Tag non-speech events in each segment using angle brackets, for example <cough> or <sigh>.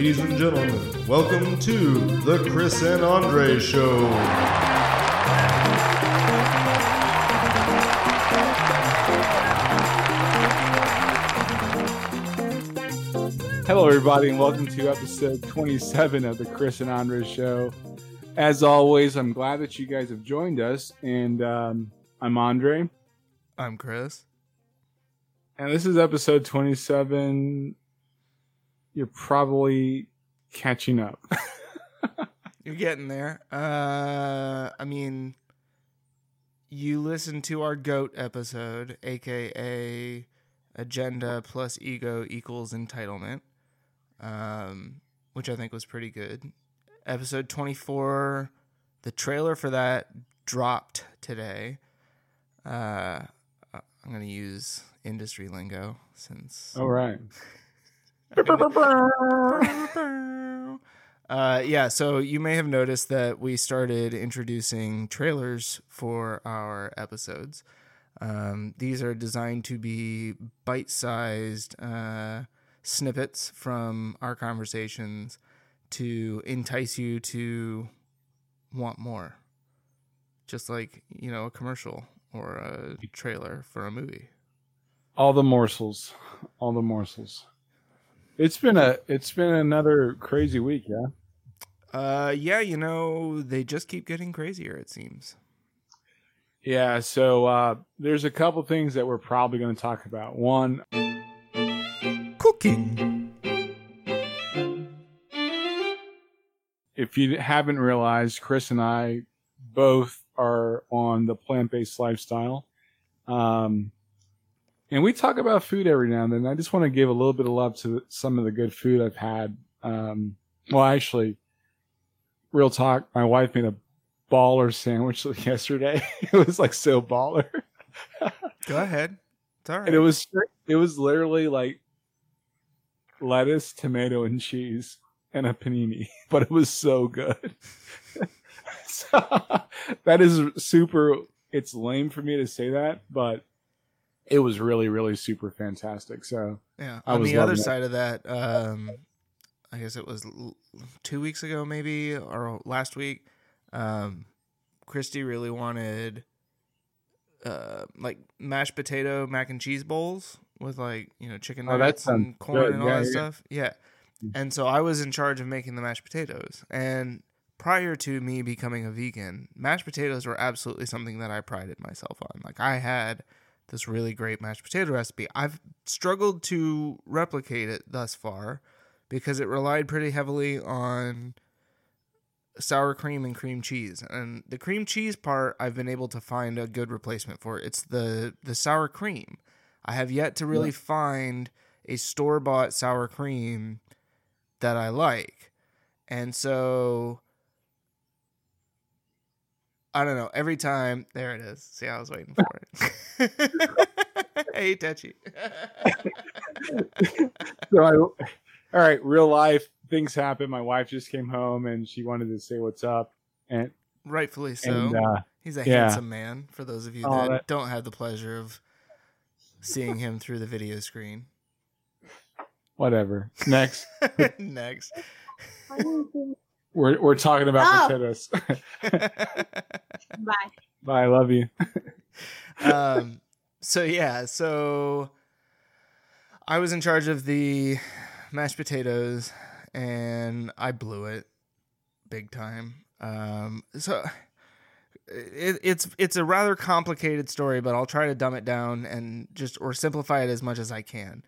Ladies and gentlemen, welcome to the Chris and Andre Show. Hello, everybody, and welcome to episode 27 of the Chris and Andre Show. As always, I'm glad that you guys have joined us, and um, I'm Andre, I'm Chris. and this is episode 27. You're probably catching up. <laughs> You're getting there. Uh, I mean, you listened to our goat episode, aka agenda plus ego equals entitlement, um, which I think was pretty good. Episode 24, the trailer for that dropped today. Uh, I'm gonna use industry lingo since All right. <laughs> Uh, yeah, so you may have noticed that we started introducing trailers for our episodes. Um, these are designed to be bite sized uh, snippets from our conversations to entice you to want more. Just like, you know, a commercial or a trailer for a movie. All the morsels. All the morsels. It's been a it's been another crazy week, yeah. Uh, yeah, you know, they just keep getting crazier, it seems. Yeah, so uh, there's a couple things that we're probably going to talk about. One, Cooking. if you haven't realized, Chris and I both are on the plant based lifestyle. Um, and we talk about food every now and then. I just want to give a little bit of love to some of the good food I've had. Um, well, actually, real talk, my wife made a baller sandwich <laughs> yesterday. it was like so baller. Go ahead. It's all right. and it was it was literally like lettuce, tomato, and cheese and a panini, <laughs> but it was so good. <laughs> so, that is super. It's lame for me to say that, but it was really, really super fantastic. So Yeah. I On was the other it. side of that, um, I guess it was l- two weeks ago, maybe, or last week. Um, Christy really wanted uh, like mashed potato mac and cheese bowls with like you know chicken Oh, nuggets sounds and corn good. and all Yeah, that yeah. stuff. Yeah. And so I was in charge of making the mashed potatoes. And prior to me becoming a vegan, mashed potatoes were absolutely something that I prided myself on. Like I had this really great mashed potato recipe. I've struggled to replicate it thus far because it relied pretty heavily on sour cream and cream cheese. And the cream cheese part I've been able to find a good replacement for. It's the the sour cream. I have yet to really find a store-bought sour cream that I like. And so I don't know. Every time, there it is. See, I was waiting for it. <laughs> hey, Tetchy. <laughs> so I, all right, real life things happen. My wife just came home and she wanted to say what's up, and Rightfully so. and uh, He's a yeah. handsome man. For those of you that, that- don't have the pleasure of seeing him through the video screen. whatever. Next, <laughs> Next. We're we're talking about Oh. potatoes. Bye. <laughs> Bye, I love you. <laughs> um, so yeah, so I was in charge of the mashed potatoes, and I blew it big time. Um, so it, it's it's a rather complicated story, but I'll try to dumb it down and just or simplify it as much as I can.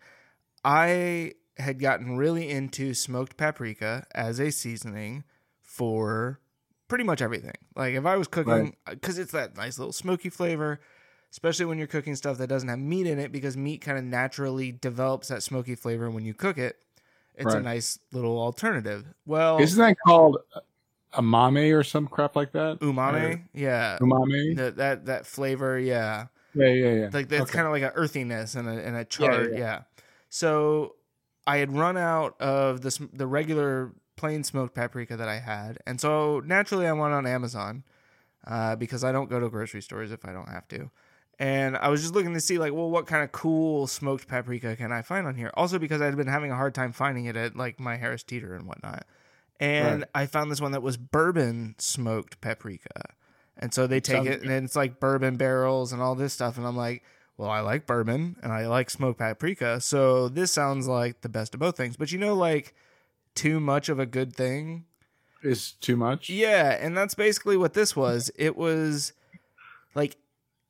I had gotten really into smoked paprika as a seasoning for pretty much everything. Like if I was cooking, because uh, it's that nice little smoky flavor, especially when you're cooking stuff that doesn't have meat in it, because meat kind of naturally develops that smoky flavor when you cook it. It's a nice little alternative. Well, Isn't that called uh, amame or some crap like that? umami, yeah, Umami. that that that flavor, yeah. Yeah, yeah, yeah. like that's Okay. kind of like an earthiness and a and a char. Yeah, yeah. So I had run out of the the regular plain smoked paprika that I had, and so naturally I went on Amazon uh, because I don't go to grocery stores if I don't have to, And I was just looking to see like, well, what kind of cool smoked paprika can I find on here? Also because I'd been having a hard time finding it at like my Harris Teeter and whatnot. And Right. I found this one that was bourbon smoked paprika. And so they take Sounds it and it's like bourbon barrels and all this stuff. And I'm like, well, I like bourbon and I like smoked paprika. So this sounds like the best of both things. But you know, like too much of a good thing Is too much. yeah, and that's basically what this was. It was like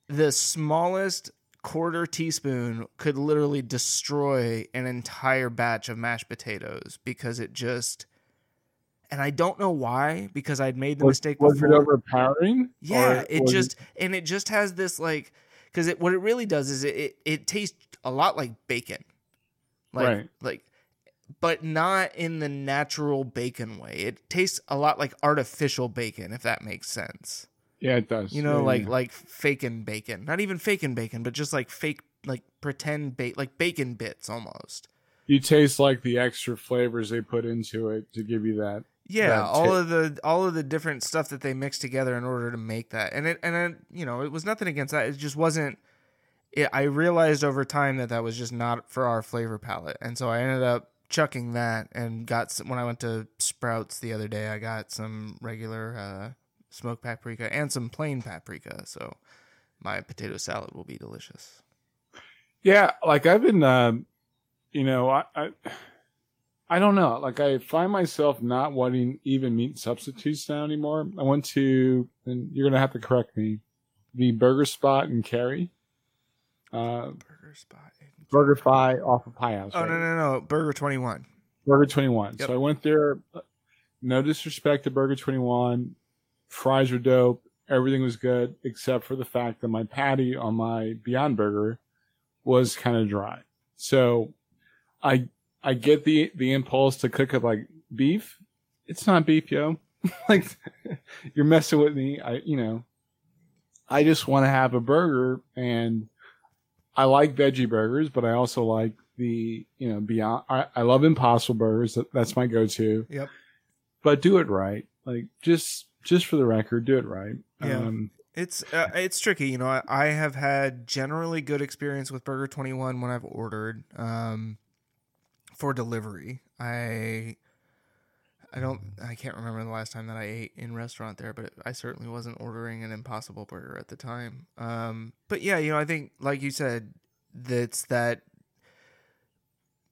the smallest quarter teaspoon could literally destroy an entire batch of mashed potatoes because it just and I don't know why because I'd made the Was, mistake was before. it overpowering? Yeah, Or it just and it just has this like because it what it really does is it, it it tastes a lot like bacon, like Right. like, but not in the natural bacon way. It tastes a lot like artificial bacon, if that makes sense. Yeah, it does. You know, Yeah, like yeah. like faking bacon, not even faking bacon, but just like fake like pretend bait like bacon bits almost. you taste like the extra flavors they put into it to give you that. Yeah, that all of the all of the different stuff that they mixed together in order to make that, and it and it, you know it was nothing against that. It just wasn't. It, I realized over time that that was just not for our flavor palette, and so I ended up chucking that and got some, when I went to Sprouts the other day, I got some regular uh, smoked paprika and some plain paprika. So my potato salad will be delicious. Yeah, like I've been, um, you know, I, I, I don't know. Like I find myself not wanting even meat substitutes now anymore. I went to, and you're gonna have to correct me, the Burger Spot in Cary, uh, Burger spot. Burger Fi off of Pie House. Oh right? no no no! Burger twenty one. Burger 21. Yep. So I went there. No disrespect to Burger 21. Fries were dope. Everything was good, except for the fact that my patty on my Beyond Burger was kind of dry. So I, I get the, the impulse to cook it like beef. It's not beef, yo. <laughs> like <laughs> you're messing with me. I, you know, I just want to have a burger and I like veggie burgers, but I also like the you know beyond I, I love impossible burgers that, that's my go-to Yep. but do it right like just just for the record do it right Yeah. um It's uh, it's tricky, you know. I, I have had generally good experience with Burger Twenty One when I've ordered um, for delivery. I I don't I can't remember the last time that I ate in restaurant there, but I certainly wasn't ordering an Impossible Burger at the time. Um, but yeah, you know, I think like you said, that's that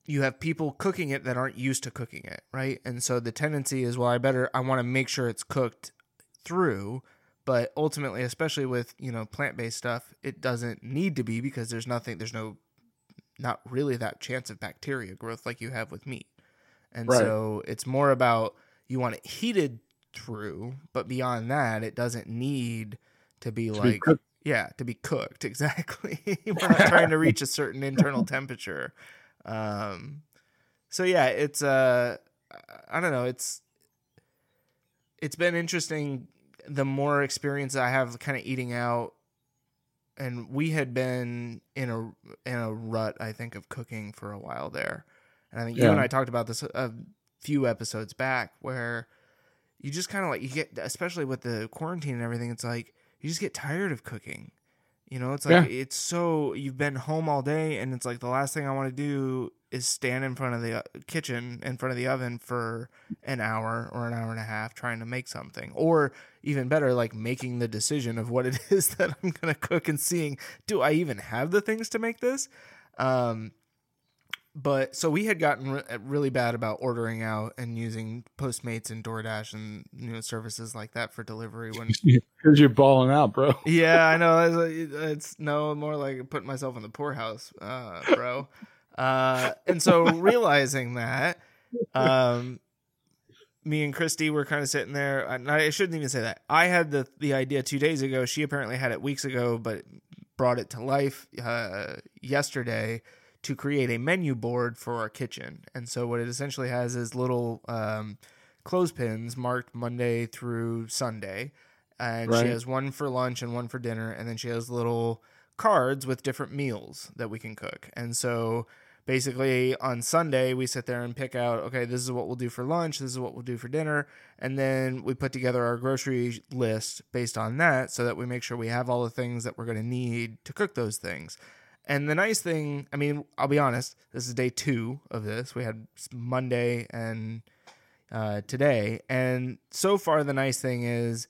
you have people cooking it that aren't used to cooking it, right? And so the tendency is, well, I better I want to make sure it's cooked through but ultimately especially with you know plant-based stuff it doesn't need to be because there's nothing there's no not really that chance of bacteria growth like you have with meat and Right. so it's more about you want it heated through but beyond that it doesn't need to be to like cooked. yeah to be cooked <laughs> exactly <laughs> we're not trying to reach a certain internal temperature um so yeah it's uh i don't know it's it's been interesting the more experience I have kind of eating out and we had been in a in a rut I think of cooking for a while there. And I think you and I talked about this a few episodes back where you just kind of like you get especially with the quarantine and everything it's like you just get tired of cooking. You know, it's like it's so you've been home all day and it's like the last thing I want to do is stand in front of the uh, kitchen in front of the oven for an hour or an hour and a half trying to make something. Or even better like making the decision of what it <laughs> is that i'm going to cook and seeing do i even have the things to make this? Um but so we had gotten re- really bad about ordering out and using postmates and doordash and you know services like that for delivery when <laughs> because you're balling out bro <laughs> yeah, I know. It's, it's no more like putting myself in the poorhouse, uh, bro. Uh, and so realizing that, um, me and Christy were kind of sitting there. And I shouldn't even say that. I had the the idea two days ago. She apparently had it weeks ago, but brought it to life uh, yesterday to create a menu board for our kitchen. And so what it essentially has is little um, clothespins marked Monday through Sunday. And Right. she has one for lunch and one for dinner. And then she has little cards with different meals that we can cook. And so basically on Sunday we sit there and pick out okay this is what we'll do for lunch. This is what we'll do for dinner. And then we put together our grocery list based on that so that we make sure we have all the things that we're going to need to cook those things and the nice thing I mean I'll be honest this is day 2 of this we had Monday and uh, today and so far the nice thing is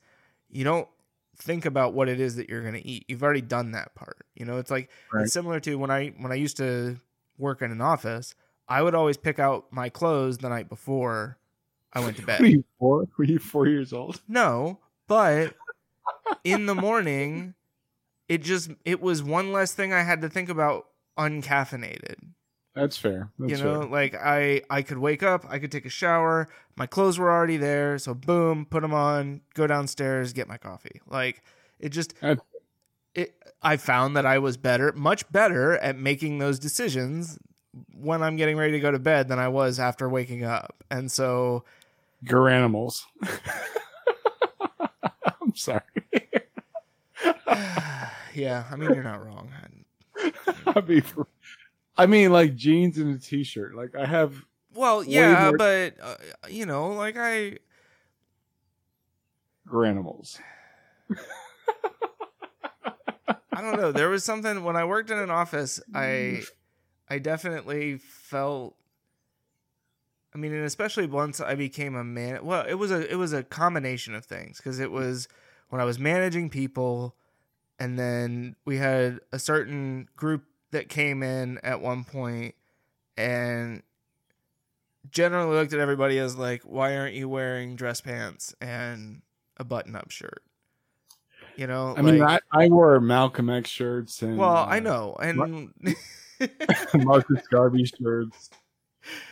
you don't think about what it is that you're going to eat you've already done that part you know it's like Right. it's similar to when I when I used to work in an office, I would always pick out my clothes the night before I went to <laughs> bed. Were you four? Were you four years old? no, but in the morning, it just it was one less thing I had to think about uncaffeinated. That's fair. That's you know, fair. like I I could wake up, I could take a shower, my clothes were already there, so boom, put them on, go downstairs, get my coffee. Like it just That's- it I found that I was better, much better at making those decisions when I'm getting ready to go to bed than I was after waking up. And so Garanimals. <laughs> I'm sorry. <sighs> <laughs> yeah, I mean you're not wrong. <laughs> I mean, for- I mean, like jeans and a t-shirt. Like I have. Well, yeah, more- but uh, you know, like I Garanimals. I don't know. There was something when I worked in an office, I I definitely felt I mean, and especially once I became a man, well, it was a it was a combination of things because it was when I was managing people and then we had a certain group that came in at one point and generally looked at everybody as like, why aren't you wearing dress pants and a button up shirt? You know, I mean, I, I wore Malcolm X shirts and well, uh, I know, and <laughs> <laughs> Marcus Garvey shirts.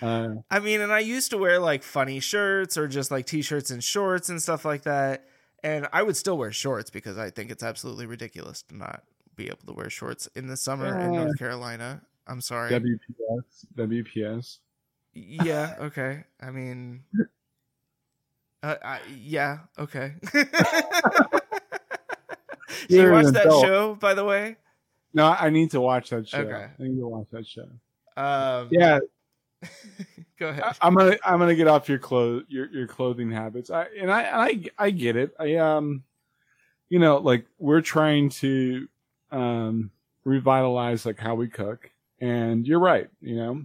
Uh, I mean, and I used to wear like funny shirts or just like t-shirts and shorts and stuff like that. And I would still wear shorts because I think it's absolutely ridiculous to not be able to wear shorts in the summer in North Carolina. I'm sorry. WPS. WPS. yeah. Okay. I mean, uh, I, yeah. Okay. Do <laughs> you You're watch that adult. show, by the way? No, I need to watch that show. Okay. I need to watch that show. Um, Yeah, <laughs> Go ahead. I, I'm gonna I'm gonna get off your clothes your your clothing habits. I and I I I get it. I um, you know, like we're trying to um revitalize like how we cook, and you're right. You know,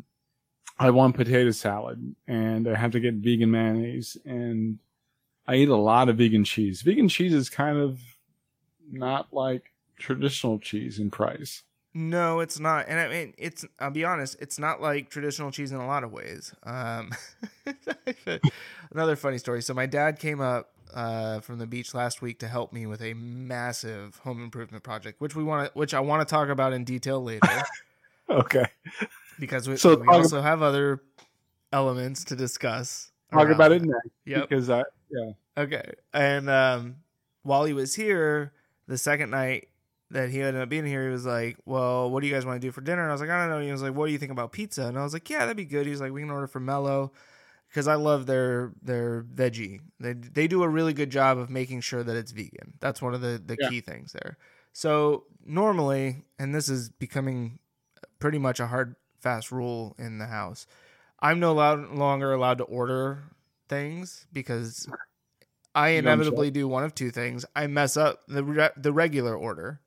I want potato salad, and I have to get vegan mayonnaise, and I eat a lot of vegan cheese. Vegan cheese is kind of not like traditional cheese in price. No, it's not. And I mean, it's. I'll be honest. It's not like traditional cheese in a lot of ways. Um, <laughs> another funny story. So my dad came up uh, from the beach last week to help me with a massive home improvement project, which we want to, which I want to talk about in detail later, <laughs> Okay, because we, So we also have other elements to discuss. talk about it next Yep. because I yeah. Okay. And um, while he was here, the second night that he ended up being here, he was like, Well, what do you guys want to do for dinner? And I was like, I don't know. And he was like, What do you think about pizza? And I was like, Yeah, that'd be good. He was like, We can order from Mellow because I love their their veggie. They they do a really good job of making sure that it's vegan. That's one of the the Yeah. key things there. So normally, and this is becoming pretty much a hard fast rule in the house. I'm no lo- longer allowed to order things because I inevitably do one of two things. I mess up the re- the regular order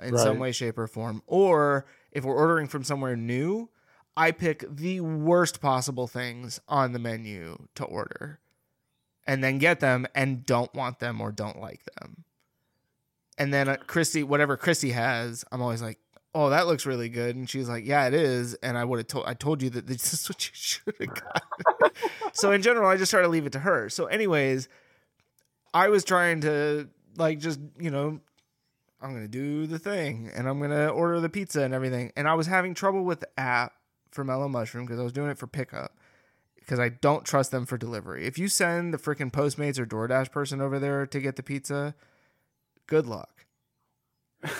in some way, shape, or form, or if we're ordering from somewhere new, I pick the worst possible things on the menu to order, and then get them and don't want them or don't like them. And then uh, Christy, whatever Christy has, I'm always like, "Oh, that looks really good," and she's like, "Yeah, it is." And I would have told, I told you that <laughs> this is what you should have got. <laughs> so in general, I just try to leave it to her. So, anyways, I was trying to like just you know, I'm gonna do the thing and I'm gonna order the pizza and everything, and I was having trouble with the app for Mellow Mushroom because I was doing it for pickup because I don't trust them for delivery. If you send the freaking Postmates or DoorDash person over there to get the pizza, good luck. <laughs>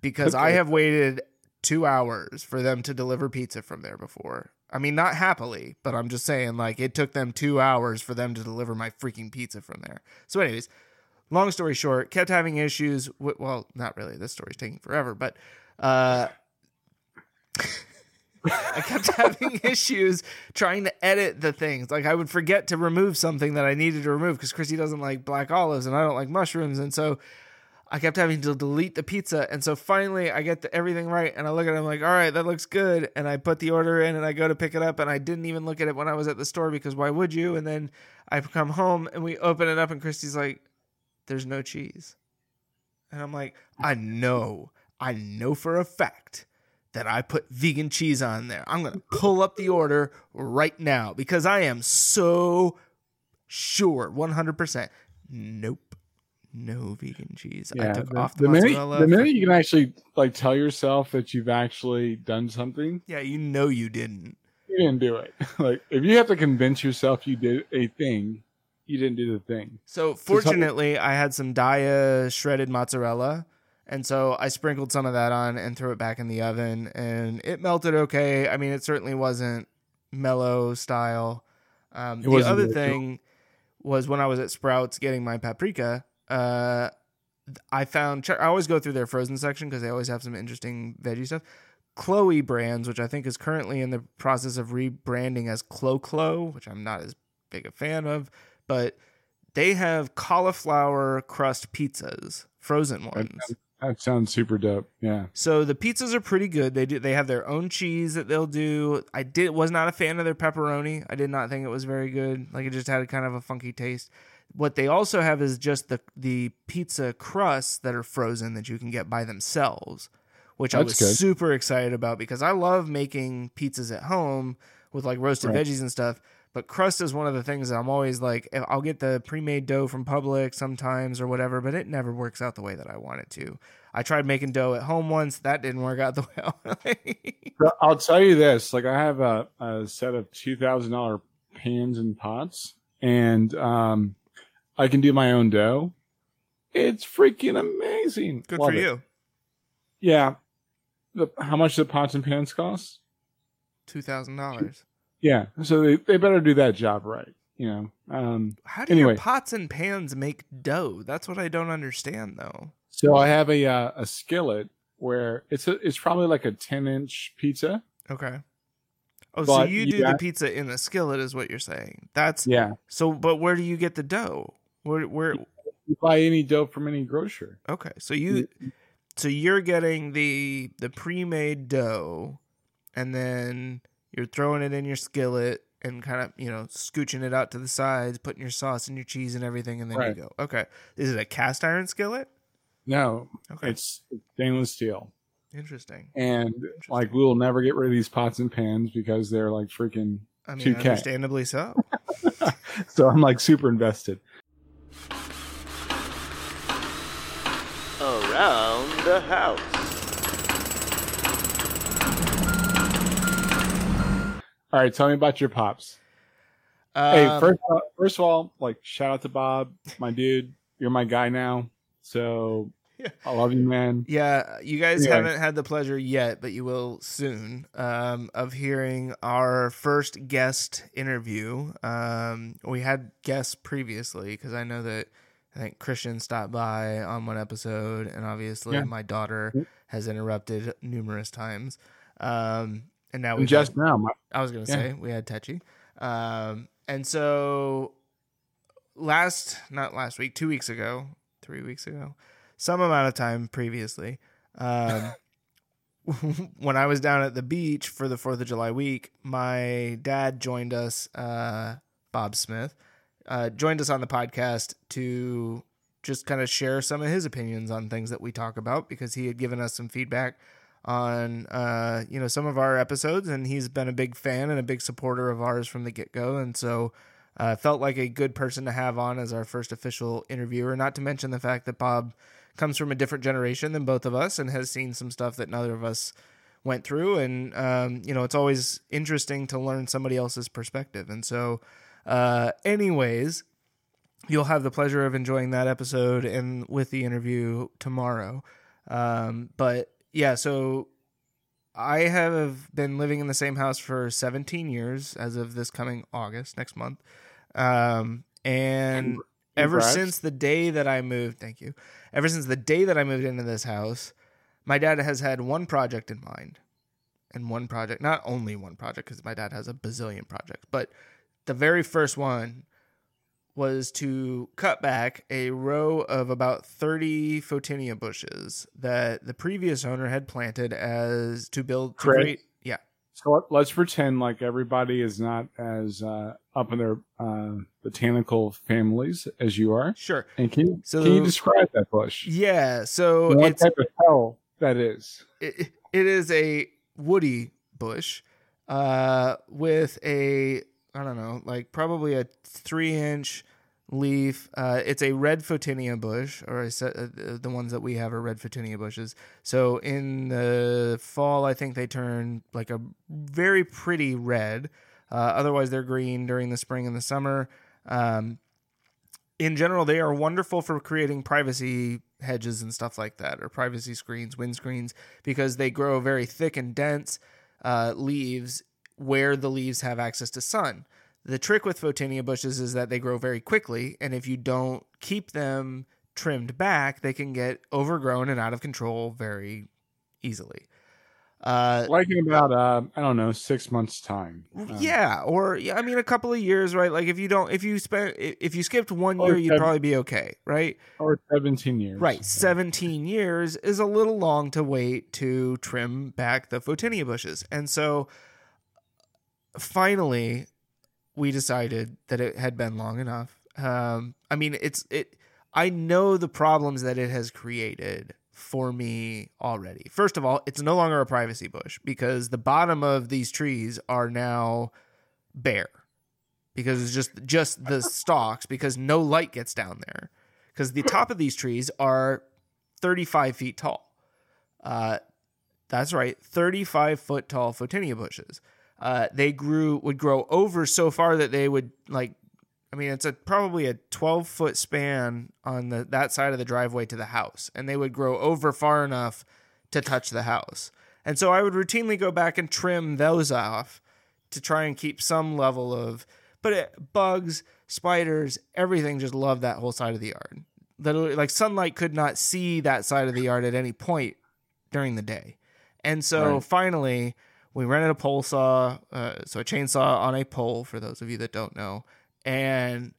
because I have waited two hours for them to deliver pizza from there before. I mean, not happily, but I'm just saying, like, it took them two hours for them to deliver my freaking pizza from there. So, anyways, long story short, kept having issues. With, well, not really. This story's taking forever, but uh, I kept <laughs> having issues trying to edit the things. Like I would forget to remove something that I needed to remove because Chrissy doesn't like black olives and I don't like mushrooms, and so I kept having to delete the pizza. And so finally, I get the, everything right, and I look at it. I'm like, all right, that looks good. And I put the order in, and I go to pick it up, and I didn't even look at it when I was at the store because why would you? And then I come home, and we open it up, and Christy's like, "There's no cheese," and I'm like, "I know, I know for a fact." That I put vegan cheese on there. I'm gonna pull up the order right now because I am so sure, 100%. Nope no vegan cheese. I took the, off the, the minute the minute you can actually like tell yourself that you've actually done something, yeah, you know you didn't. you didn't do it. <laughs> like if you have to convince yourself you did a thing, you didn't do the thing. So fortunately, I had some Daiya shredded mozzarella, and so I sprinkled some of that on and threw it back in the oven, and it melted okay. I mean, it certainly wasn't mellow style. Um, the other thing was when I was at Sprouts getting my paprika. Uh, I found I always go through their frozen section because they always have some interesting veggie stuff. Chloe brands, which I think is currently in the process of rebranding as Chlo-Chlo, which I'm not as big a fan of, but they have cauliflower crust pizzas, frozen ones. That sounds super dope. Yeah. So the pizzas are pretty good. They do they have their own cheese that they'll do. I did was not a fan of their pepperoni. I did not think it was very good. Like it just had kind of a funky taste. What they also have is just the the pizza crusts that are frozen that you can get by themselves, which I was good. super excited about because I love making pizzas at home with like roasted Right. veggies and stuff. But crust is one of the things that I'm always like, I'll get the pre-made dough from Publix sometimes or whatever, but it never works out the way that I want it to. I tried making dough at home once, that didn't work out the way I wanted. So <laughs> I'll tell you this: like I have a, a set of two thousand dollar pans and pots, and um, I can do my own dough. It's freaking amazing. Good Love for it. you. Yeah. The, how much do the pots and pans cost? Two thousand dollars. Yeah. So they, they better do that job right. You know. Um, How do Anyway. your pots and pans make dough? That's what I don't understand, though. so I have a uh, a skillet where it's a it's probably like a ten inch pizza. Okay. Oh, so you you do the pizza in the skillet, is what you're saying? That's Yeah. so. But where do you get the dough? Where? Where? You buy any dough from any grocer. Okay, so you, so you're getting the the pre-made dough, and then you're throwing it in your skillet and kind of you know scooching it out to the sides, putting your sauce and your cheese and everything, and then Right. you go. Okay, is it a cast iron skillet? No, Okay, it's stainless steel. interesting. and like we will never get rid of these pots and pans because they're like freaking I mean, 2K. understandably so. <laughs> so i'm like super invested Around the house. All right tell me about your pops hey Um, first, of all- first of all like shout out to bob my dude you're my guy now so Yeah. i love you man Yeah, you guys Anyway. haven't had the pleasure yet, but you will soon um, of hearing our first guest interview. Um, we had guests previously because I know that I think Christian stopped by on one episode, and obviously Yeah. my daughter has interrupted numerous times. Um, and now we and just now my, I was gonna Yeah. say we had Tetchy, um, and so last not last week, two weeks ago, three weeks ago, some amount of time previously, um, <laughs> when I was down at the beach for the Fourth of July week, my dad joined us, uh, Bob Smith, uh, joined us on the podcast to just kind of share some of his opinions on things that we talk about because he had given us some feedback on uh, you know some of our episodes, and he's been a big fan and a big supporter of ours from the get go, and so uh, felt like a good person to have on as our first official interviewer. Not to mention the fact that Bob comes from a different generation than both of us and has seen some stuff that neither of us went through, and um, you know it's always interesting to learn somebody else's perspective, and so. Uh, anyways, you'll have the pleasure of enjoying that episode and with the interview tomorrow. Um, but yeah, so I have been living in the same house for 17 years as of this coming August next month. Um, and ever since the day that I moved, thank you. Ever since the day that I moved into this house, my dad has had one project in mind. And one project, not only one project, because my dad has a bazillion projects, but the very first one was to cut back a row of about 30 photinia bushes that the previous owner had planted as to build to create yeah So let- let's pretend like everybody is not as uh, up in their uh, botanical families as you are. sure And can you, So- can you describe that bush? yeah so what it's type of hell that is? it, it is a woody bush uh with a i don't know like probably a three inch leaf. Uh it's a red photinia bush or I said uh, the ones that we have are red photinia bushes. So in the fall i think they turn like a very pretty red. Uh, otherwise they're green during the spring and the summer. Um in general, they are wonderful for creating privacy hedges and stuff like that, or privacy screens, wind screens, because they grow very thick and dense uh, leaves where the leaves have access to sun. The trick with photinia bushes is that they grow very quickly, and if you don't keep them trimmed back, they can get overgrown and out of control very easily. Uh, Like in about uh, I don't know six months time. Um, yeah, or yeah, I mean a couple of years, right? Like if you don't, if you spent, if you skipped one year, you'd seven- probably be okay, right? or seventeen years. Right, 17 years is a little long to wait to trim back the photinia bushes. And so finally we decided that it had been long enough. Um I mean it's it I know the problems that it has created for me already. First of all, it's no longer a privacy bush because the bottom of these trees are now bare because it's just just the <laughs> stalks because no light gets down there because the top of these trees are 35 feet tall. Uh, that's right, 35 foot tall photinia bushes. Uh, they grew would grow over so far that they would like. I mean, it's a probably a 12 foot span on the that side of the driveway to the house, and they would grow over far enough to touch the house. And so I would routinely go back and trim those off to try and keep some level of. But it, bugs, spiders, everything just loved that whole side of the yard. Literally, like sunlight could not see that side of the yard at any point during the day. And so Right. finally, we rented a pole saw, uh, so a chainsaw on a pole, for those of you that don't know, and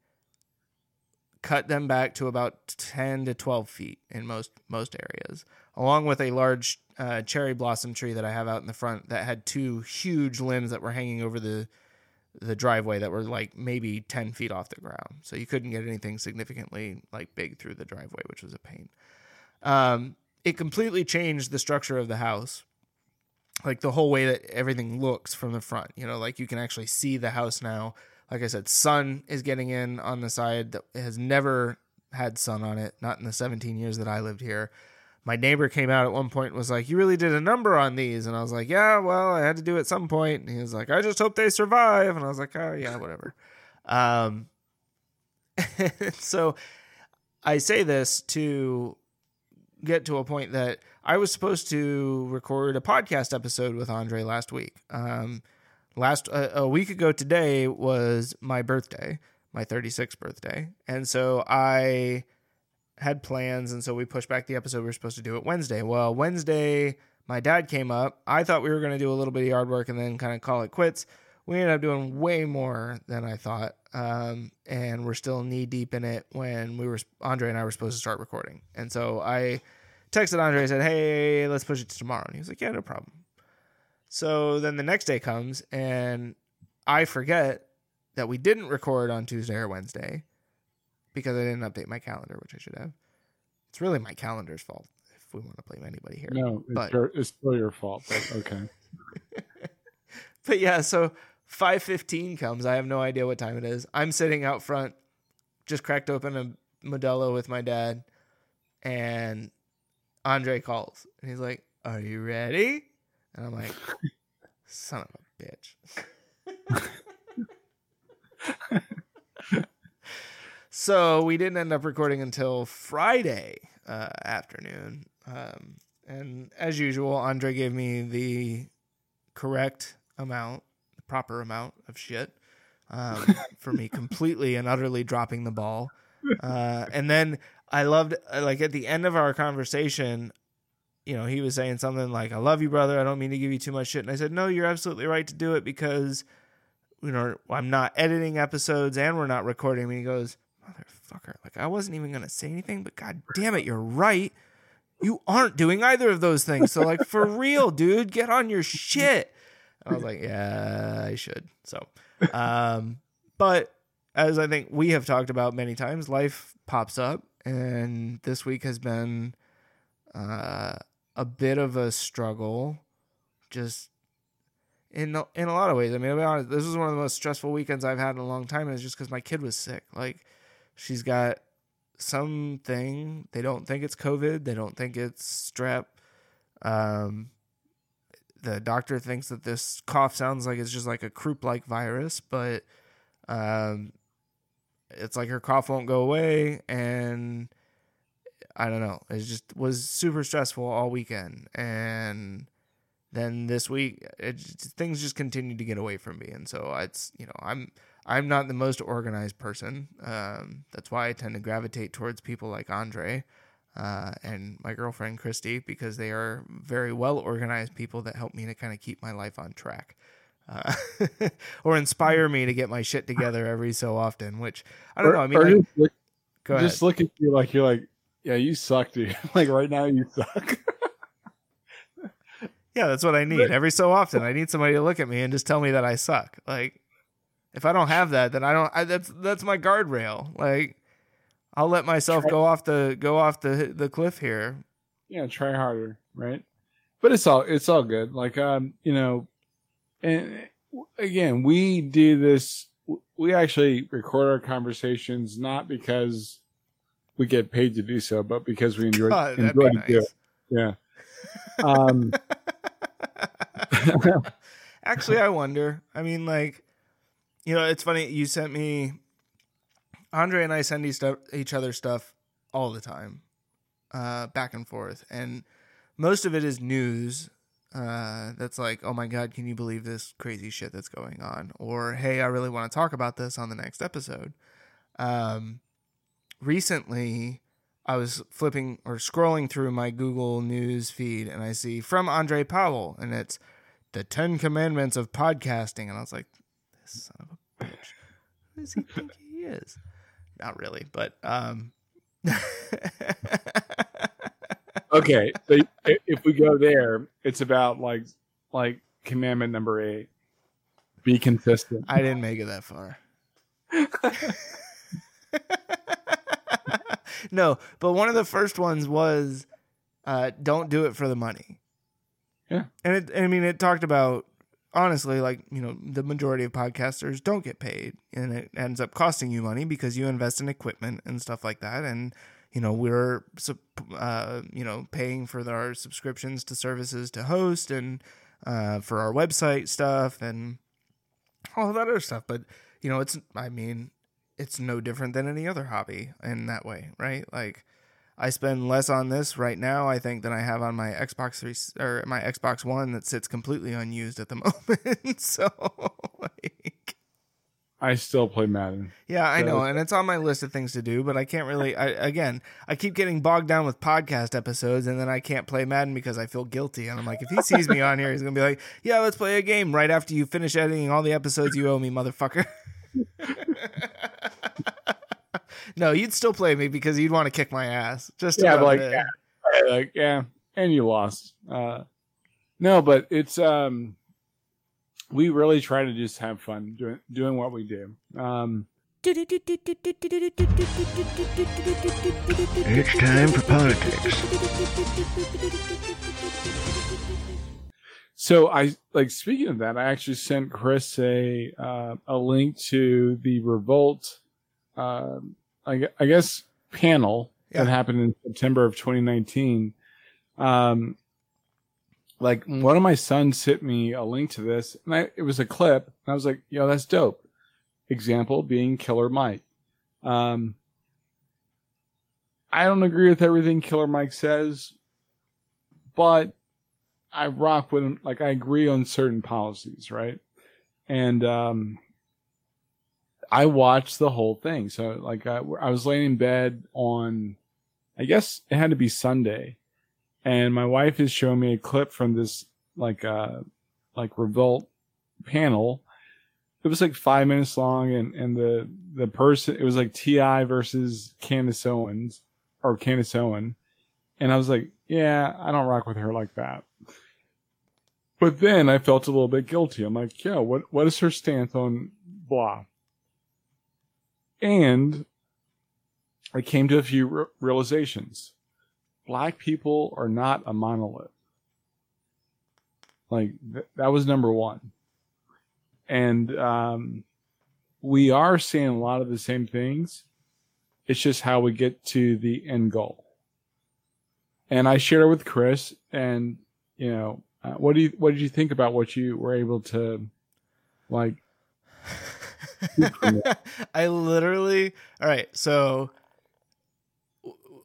cut them back to about 10 to 12 feet in most most areas along with a large uh, cherry blossom tree that i have out in the front that had two huge limbs that were hanging over the the driveway that were like maybe 10 feet off the ground. So you couldn't get anything significantly like big through the driveway which was a pain. Um, it completely changed the structure of the house like the whole way that everything looks from the front you know like you can actually see the house now like i said sun is getting in on the side that has never had sun on it not in the 17 years that i lived here my neighbor came out at one point and was like, You really did a number on these. And I was like, Yeah, well, I had to do at some point. And he was like, I just hope they survive. And I was like, Oh, yeah, whatever. Um, <laughs> so I say this to get to a point that I was supposed to record a podcast episode with Andre last week. Um, last uh, a week ago today was my birthday, my 36th birthday. And so I had plans and so we pushed back the episode we were supposed to do it Wednesday. Well, Wednesday my dad came up. I thought we were going to do a little bit of yard work and then kind of call it quits. We ended up doing way more than I thought. Um, and we're still knee deep in it when we were Andre and I were supposed to start recording. And so I texted Andre and said, "Hey, let's push it to tomorrow." And he was like, "Yeah, no problem." So then the next day comes and I forget that we didn't record on Tuesday or Wednesday because I didn't update my calendar, which I should have. It's really my calendar's fault if we want to blame anybody here. No, it's, But- your, it's still your fault. But okay. <laughs> But yeah, so 5:15 comes. I have no idea what time it is. I'm sitting out front just cracked open a Modelo with my dad and Andre calls and he's like, "Are you ready?" And I'm like, "Son of a bitch." so we didn't end up recording until Friday uh, afternoon. Um, and as usual, Andre gave me the correct amount, the proper amount of shit um, for me <laughs> completely and utterly dropping the ball. Uh, and then I loved, uh, like, at the end of our conversation, you know, he was saying something like, I love you, brother. I don't mean to give you too much shit. And I said, No, you're absolutely right to do it because, you know, I'm not editing episodes and we're not recording. And he goes, Motherfucker. Like, I wasn't even going to say anything, but god damn it, you're right. You aren't doing either of those things. So, like, for <laughs> real, dude, get on your shit. I was like, Yeah, I should. So, um, but as I think we have talked about many times, life pops up. And this week has been uh, a bit of a struggle, just in in a lot of ways. I mean, I'll be honest, this was one of the most stressful weekends I've had in a long time. It's just because my kid was sick. Like, she's got something. They don't think it's COVID. They don't think it's strep. Um, the doctor thinks that this cough sounds like it's just like a croup-like virus, but um, it's like her cough won't go away, and I don't know. It just was super stressful all weekend, and then this week, things just continued to get away from me, and so it's you know I'm I'm not the most organized person. Um, that's why I tend to gravitate towards people like Andre. Uh, and my girlfriend Christy, because they are very well organized people that help me to kind of keep my life on track. Uh, <laughs> or inspire me to get my shit together every so often, which I don't or, know. I mean, I, just, look, just look at you like you're like, yeah, you suck, dude. <laughs> like right now, you suck. <laughs> yeah, that's what I need. Every so often, I need somebody to look at me and just tell me that I suck. Like, if I don't have that, then I don't. I, that's that's my guardrail. Like, I'll let myself try, go off the go off the the cliff here. Yeah, try harder, right? But it's all it's all good. Like, um, you know, and again, we do this. We actually record our conversations not because we get paid to do so, but because we enjoy God, enjoy to nice. do it. Yeah. Um, <laughs> Actually, I wonder. I mean, like, you know, it's funny. You sent me Andre and I send each other stuff all the time, uh, back and forth, and most of it is news. Uh, that's like, oh my god, can you believe this crazy shit that's going on? Or hey, I really want to talk about this on the next episode. Um, recently, I was flipping or scrolling through my Google News feed, and I see from Andre Powell, and it's the Ten Commandments of podcasting, and I was like, this son of a bitch, who does he think he is? Not really, but um. <laughs> okay, so if we go there, it's about like like commandment number eight: be consistent. I didn't make it that far. <laughs> no, but one of the first ones was uh, don't do it for the money. Yeah, and it, I mean, it talked about honestly, like you know, the majority of podcasters don't get paid, and it ends up costing you money because you invest in equipment and stuff like that, and you know we're uh, you know paying for our subscriptions to services to host and uh, for our website stuff and all that other stuff. But you know, it's I mean, it's no different than any other hobby in that way, right? Like I spend less on this right now, I think, than I have on my Xbox three or my Xbox One that sits completely unused at the <laughs> moment. so, <laughs> like, I still play Madden. Yeah, I know, and it's on my list of things to do, but I can't really. I again, I keep getting bogged down with podcast episodes, and then I can't play Madden because I feel guilty. And I'm like, if he sees me on here, he's gonna be like, "Yeah, let's play a game right after you finish editing all the episodes you owe me, motherfucker." <laughs> no, you'd still play me because you'd want to kick my ass. Just yeah, like yeah, like yeah, and you lost. Uh, no, but it's um we really try to just have fun doing doing what we do. Um, it's time for politics. So I like speaking of that, I actually sent Chris a uh, a link to the revolt. Uh, I, I guess panel yeah. that happened in September of 2019. Um, like one of my sons sent me a link to this and I, it was a clip and I was like, yo, that's dope. Example being Killer Mike. Um, I don't agree with everything Killer Mike says, but I rock with him. Like I agree on certain policies, right? And, um, I watched the whole thing. So like I, I was laying in bed on, I guess it had to be Sunday and my wife is showing me a clip from this like uh like revolt panel. It was like five minutes long, and and the the person it was like T.I. versus Candace Owens or Candace Owen, and I was like, yeah, I don't rock with her like that. But then I felt a little bit guilty. I'm like, yeah, what what is her stance on blah? And I came to a few re- realizations. Black people are not a monolith. Like th- that was number one. And um, we are seeing a lot of the same things. It's just how we get to the end goal. And I shared it with Chris, and you know, uh, what do you what did you think about what you were able to like? <laughs> I literally. All right, so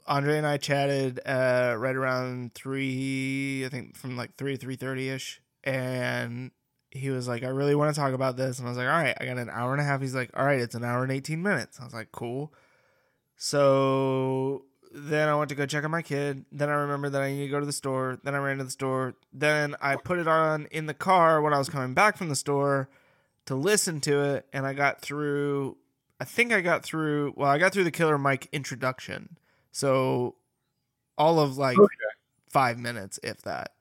Andre and I chatted uh, right around three. I think from like three three thirty ish, and he was like, "I really want to talk about this," and I was like, "All right, I got an hour and a half." He's like, "All right, it's an hour and eighteen minutes." I was like, "Cool." So then I went to go check on my kid. Then I remembered that I need to go to the store. Then I ran to the store. Then I put it on in the car when I was coming back from the store to listen to it. And I got through, I think I got through, well, I got through the Killer Mike introduction. So all of like Okay. five minutes, if that.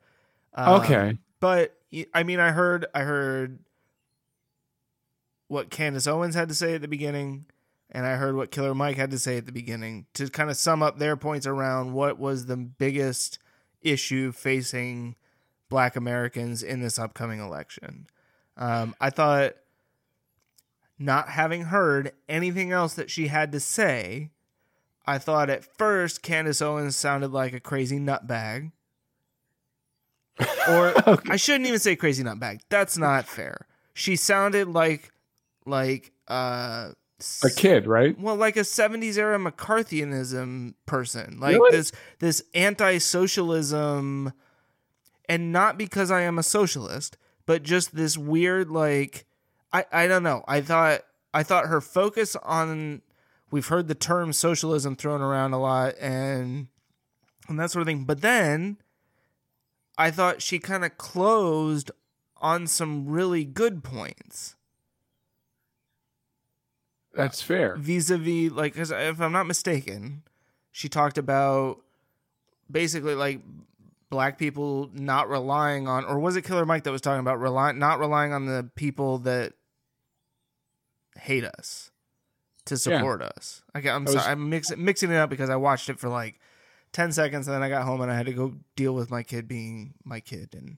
Um, Okay. But I mean, I heard, I heard what Candace Owens had to say at the beginning, and I heard what Killer Mike had to say at the beginning to kind of sum up their points around what was the biggest issue facing Black Americans in this upcoming election. Um, I thought, not having heard anything else that she had to say, I thought at first Candace Owens sounded like a crazy nutbag. Or <laughs> I shouldn't even say crazy nutbag. That's not fair. She sounded like like uh A kid, right? well, like a '70s era McCarthyism person, like Really? this this anti-socialism, and not because I am a socialist, but just this weird like I I don't know. I thought I thought her focus on we've heard the term socialism thrown around a lot and and that sort of thing, but then I thought she kind of closed on some really good points. That's fair. vis-a-vis like cuz if I'm not mistaken, she talked about basically like black people not relying on or was it Killer Mike that was talking about rely, not relying on the people that hate us to support us. I, I'm I was- sorry, I'm mix, mixing it up because I watched it for like 10 seconds and then I got home and I had to go deal with my kid being my kid and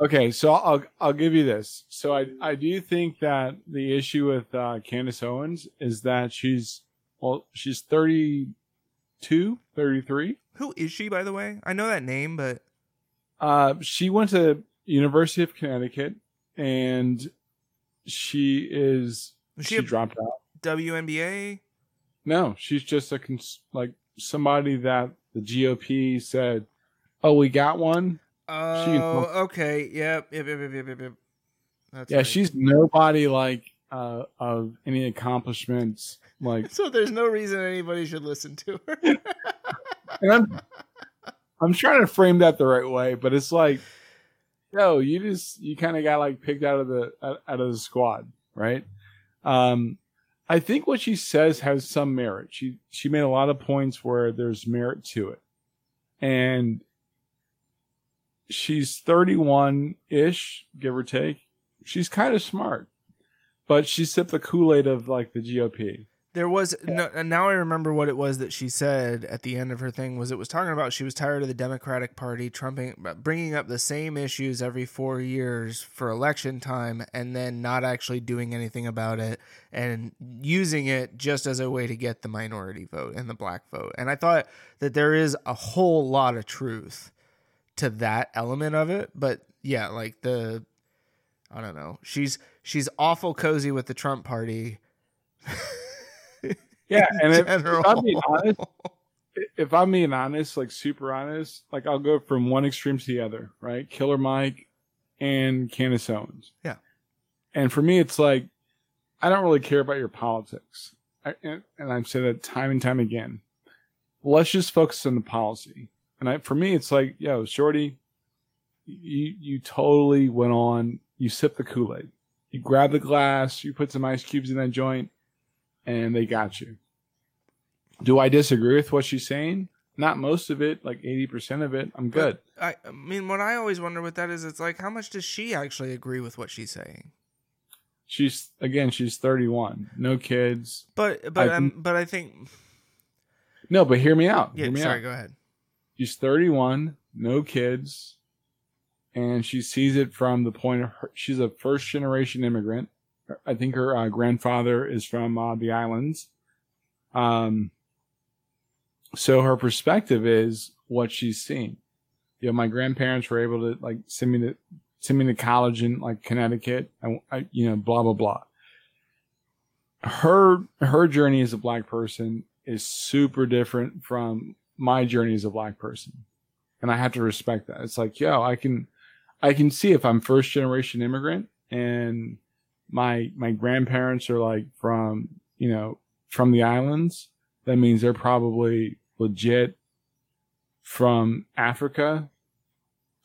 Okay, so I'll I'll give you this. So I I do think that the issue with uh, Candace Owens is that she's well she's 32, 33. who is she by the way? I know that name but Uh, she went to University of Connecticut, and she is Was she, she a- dropped out. WNBA No, she's just a cons- like somebody that the GOP said, "Oh, we got one." Oh, can- okay. Yep. Yep. Yep. Yep. Yep. Yep. That's Yeah, right. she's nobody like uh, of any accomplishments. Like, <laughs> So there's no reason anybody should listen to her. <laughs> and I'm I'm trying to frame that the right way, but it's like, yo, you just you kind of got like picked out of the out out of the squad, right? Um, I think what she says has some merit. She she made a lot of points where there's merit to it, and she's 31 ish, give or take. She's kind of smart, but she sipped the Kool Aid of like the GOP. There was no, and now I remember what it was that she said at the end of her thing was it was talking about she was tired of the Democratic Party trumping bringing up the same issues every 4 years for election time and then not actually doing anything about it and using it just as a way to get the minority vote and the black vote. And I thought that there is a whole lot of truth to that element of it, but yeah, like the I don't know. She's she's awful cozy with the Trump party. <laughs> Yeah, <laughs> and if, if. I'm being honest, if I'm being honest, like super honest, like I'll go from one extreme to the other, right? Killer Mike and Candace Owens. Yeah. And for me, it's like, I don't really care about your politics. I, and, and I've said that time and time again. Let's just focus on the policy. And I, for me, it's like, yo, shorty, you you totally went on. You sip the Kool Aid. You grab the glass. You put some ice cubes in that joint, and they got you. Do I disagree with what she's saying? Not most of it, like eighty percent of it. I'm good. I, I mean, what I always wonder with that is, it's like, how much does she actually agree with what she's saying? She's again, she's 31, no kids. But but I um, think- but I think No, but hear me out. yeah. hear me Sorry, out. go ahead. She's 31, no kids, and she sees it from the point of her, she's a first generation immigrant. I think her uh, grandfather is from uh, the islands. Um, so her perspective is what she's seen. You know, my grandparents were able to like send me to send me to college in like Connecticut, and I, you know, blah blah blah. Her her journey as a black person is super different from my journey as a black person. And I have to respect that. It's like, yo, I can I can see if I'm first generation immigrant and my my grandparents are like from, you know, from the islands, that means they're probably legit from Africa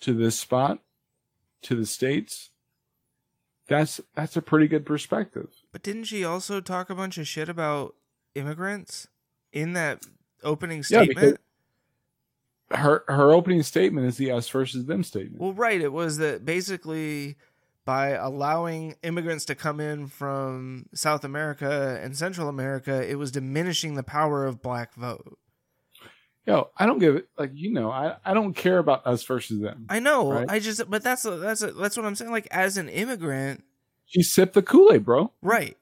to this spot to the states. That's that's a pretty good perspective. But didn't she also talk a bunch of shit about immigrants in that opening statement? because- Her her opening statement is the us versus them statement. Well, right. It was that basically by allowing immigrants to come in from South America and Central America, it was diminishing the power of black vote. Yo, I don't give it like you know, I, I don't care about us versus them. I know. Right. I just, but that's a, that's a, that's what I'm saying. Like as an immigrant, She sipped the Kool-Aid, bro. right?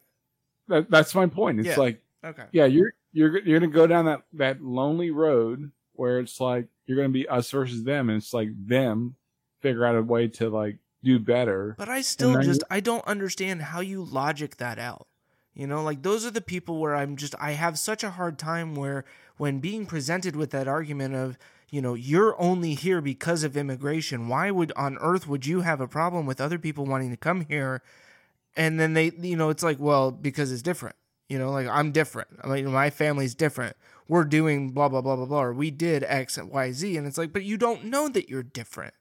That, that's my point. It's Yeah. like, Okay. yeah, you're you're you're gonna go down that that lonely road where it's like you're gonna be us versus them, and it's like them figure out a way to like do better. But I still just I don't understand how you logic that out. You know, like those are the people where I'm just I have such a hard time where when being presented with that argument of, you know, you're only here because of immigration. Why would on earth would you have a problem with other people wanting to come here? And then they you know, it's like, well, because it's different. You know, like I'm different. I mean, my family's different. We're doing blah blah blah blah blah. Or we did X and Y Z, and it's like, but you don't know that you're different.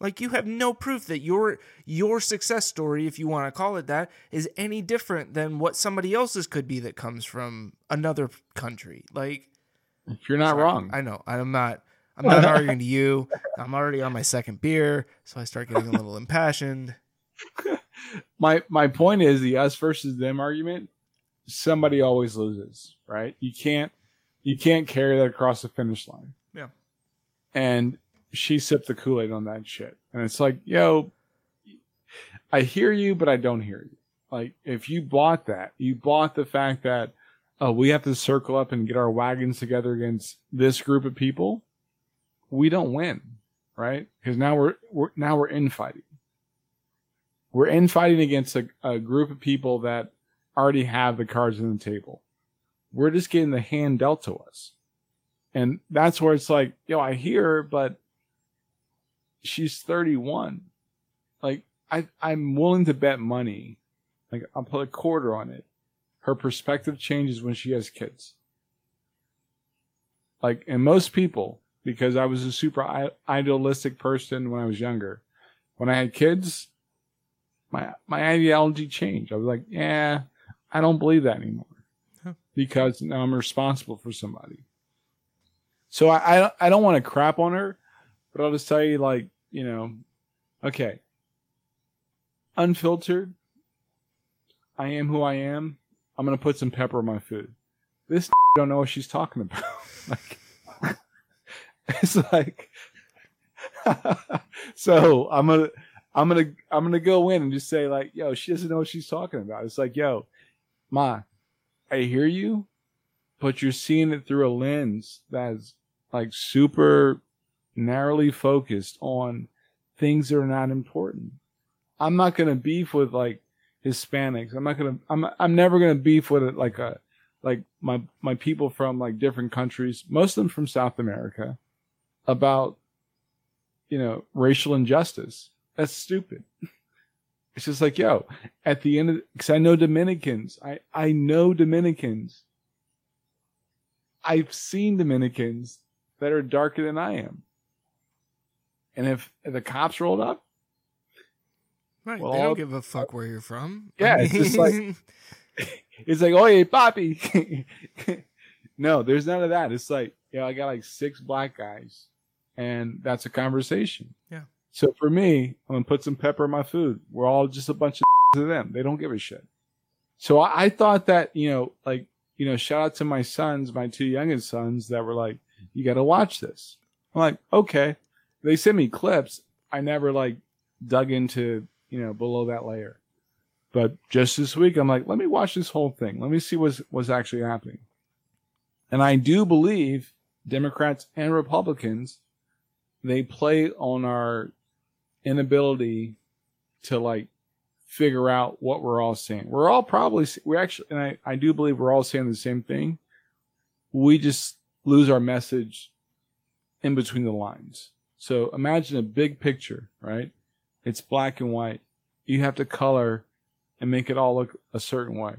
Like you have no proof that your your success story, if you want to call it that, is any different than what somebody else's could be that comes from another country. Like You're not wrong. I know. I'm not I'm <laughs> not arguing to you. I'm already on my second beer, so I start getting a little <laughs> impassioned. my my point is the us versus them argument. Somebody always loses, right? You can't you can't carry that across the finish line. Yeah. And she sipped the Kool Aid on that shit, and it's like, yo, I hear you, but I don't hear you. Like, if you bought that, you bought the fact that, oh, we have to circle up and get our wagons together against this group of people. We don't win, right? Because now we're, we're now we're infighting we're infighting against a, a group of people that already have the cards on the table. We're just getting the hand dealt to us. And that's where it's like, yo, I hear but she's 31. Like, I, I'm willing to bet money. Like, I'll put a quarter on it. Her perspective changes when she has kids. Like, and most people, because I was a super idealistic person when I was younger, when I had kids, my my ideology changed. I was like, yeah, I don't believe that anymore Huh. because now I'm responsible for somebody. So I I, I don't want to crap on her, but I'll just tell you, like, you know, okay, unfiltered. I am who I am. I'm gonna put some pepper on my food. This <laughs> don't know what she's talking about. <laughs> like, <laughs> it's like, so I'm gonna. I'm gonna I'm gonna go in and just say like, yo, she doesn't know what she's talking about. It's like, yo, ma, I hear you, but you're seeing it through a lens that's like super narrowly focused on things that are not important. I'm not gonna beef with like Hispanics. I'm not gonna I'm I'm never gonna beef with it like a like my my people from like different countries, most of them from South America, about you know racial injustice. That's stupid. <laughs> It's just like, yo, at the end of, cause I know Dominicans. I, I know Dominicans. I've seen Dominicans that are darker than I am. And if, the cops rolled up, Right. Well, they don't give a fuck where you're from. <laughs> Yeah, it's just like- <laughs> it's like, oh, hey, Poppy. no, there's none of that. It's like, yeah, I got like six black guys, and that's a conversation. Yeah. So for me, I'm gonna put some pepper in my food. We're all just a bunch of <laughs> to them. They don't give a shit. So I, I thought that you know, like you know, shout out to my sons, my two youngest sons that were like, you got to watch this. I'm like, okay. They sent me clips. I never like dug into you know below that layer. But just this week, I'm like, let me watch this whole thing. Let me see what's what's actually happening. And I do believe Democrats and Republicans they play on our inability to like figure out what we're all saying. We're all probably we actually, and I I do believe we're all saying the same thing. We just lose our message in between the lines. So imagine a big picture, right? It's black and white. You have to color and make it all look a certain way.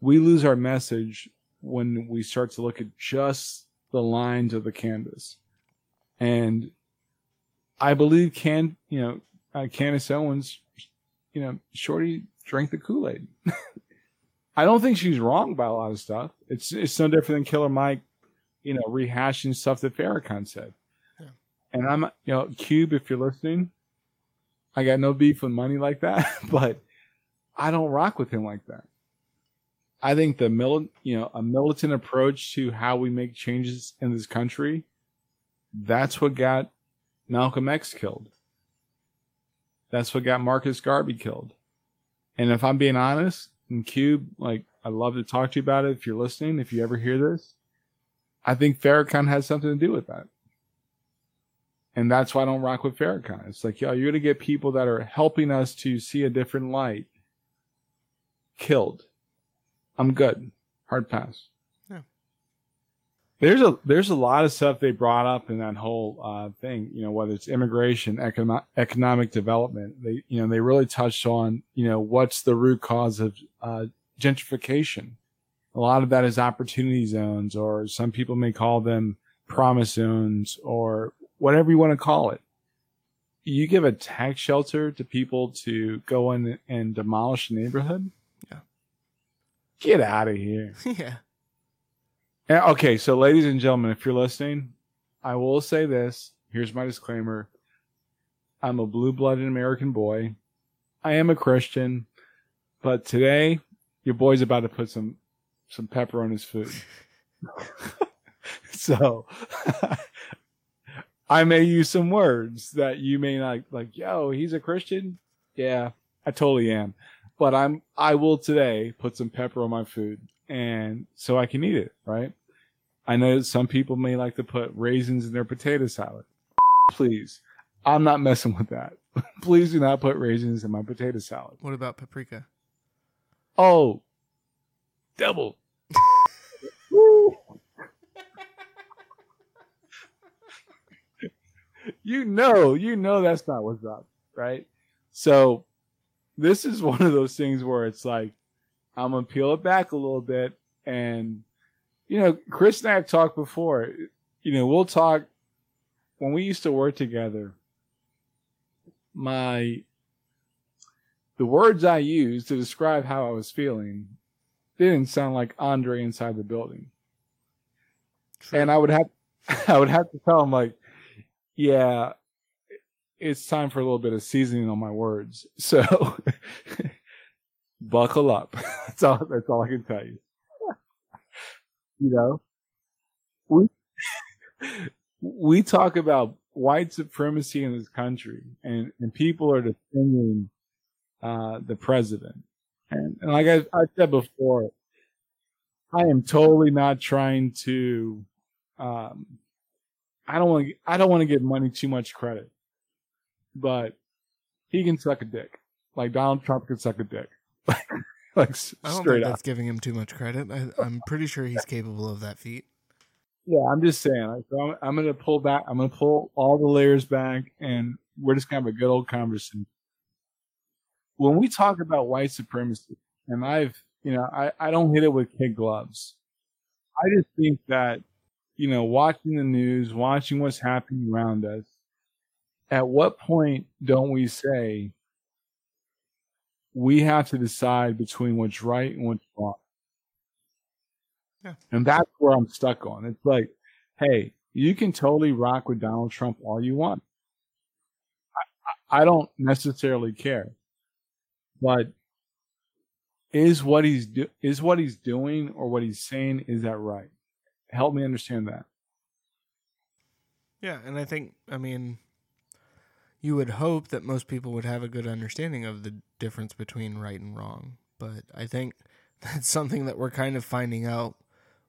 We lose our message when we start to look at just the lines of the canvas. And I believe can, you know, uh, Candace Owens, you know, Shorty drank the Kool-Aid. <laughs> I don't think she's wrong about a lot of stuff. It's, it's no different than Killer Mike, you know, rehashing stuff that Farrakhan said. And I'm, you know, Cube, if you're listening, I got no beef with money like that, <laughs> but I don't rock with him like that. I think the mil, you know, a militant approach to how we make changes in this country, that's what got Malcolm X killed. That's what got Marcus Garvey killed. And if I'm being honest, and Cube, like, I'd love to talk to you about it if you're listening, if you ever hear this. I think Farrakhan has something to do with that. And that's why I don't rock with Farrakhan. It's like, yo, you're going to get people that are helping us to see a different light killed. I'm good. Hard pass. Yeah. There's a there's a lot of stuff they brought up in that whole uh, thing. You know, whether it's immigration, economic economic development. They you know they really touched on you know what's the root cause of uh, gentrification. A lot of that is opportunity zones, or some people may call them promise zones, or whatever you want to call it. You give a tax shelter to people to go in and demolish a neighborhood. Yeah. Get out of here. <laughs> yeah. Yeah, okay, so ladies and gentlemen, if you're listening, I will say this. Here's my disclaimer. I'm a blue-blooded American boy. I am a Christian, but today your boy's about to put some some pepper on his food. <laughs> <laughs> so I may use some words that you may not like, yo, he's a Christian? Yeah, I totally am. But I'm I will today put some pepper on my food and so I can eat it, right? I know some people may like to put raisins in their potato salad. Please, I'm not messing with that. <laughs> Please do not put raisins in my potato salad. What about paprika? Oh, double. You know, you know that's not what's up, right? So this is one of those things where it's like I'm gonna peel it back a little bit, and you know, Chris and I have talked before. You know, we'll talk when we used to work together. My the words I used to describe how I was feeling didn't sound like Andre inside the building. True. And I would have, <laughs> I would have to tell him like, yeah, it's time for a little bit of seasoning on my words. <laughs> So buckle up. <laughs> That's all, that's all I can tell you. <laughs> you know, we, we talk about white supremacy in this country and, and people are defending, uh, the president. And, and like I, I said before, I am totally not trying to, um, I don't want to, I don't want to give money too much credit, but he can suck a dick. Like Donald Trump can suck a dick. <laughs> like I don't think up. that's giving him too much credit. I, I'm pretty sure he's capable of that feat. Yeah, I'm just saying. Like, so I'm, I'm going to pull back. I'm going to pull all the layers back, and we're just going to have a good old conversation. When we talk about white supremacy, and I've, you know, I, I don't hit it with kid gloves. I just think that, you know, watching the news, watching what's happening around us, at what point don't we say we have to decide between what's right and what's wrong? Yeah. And that's where I'm stuck on. It's like, hey, you can totally rock with Donald Trump all you want. I, I don't necessarily care, but is what he's do, is what he's doing or what he's saying is that right? Help me understand that. Yeah, and I think I mean you would hope that most people would have a good understanding of the difference between right and wrong, but I think <laughs> that's something that we're kind of finding out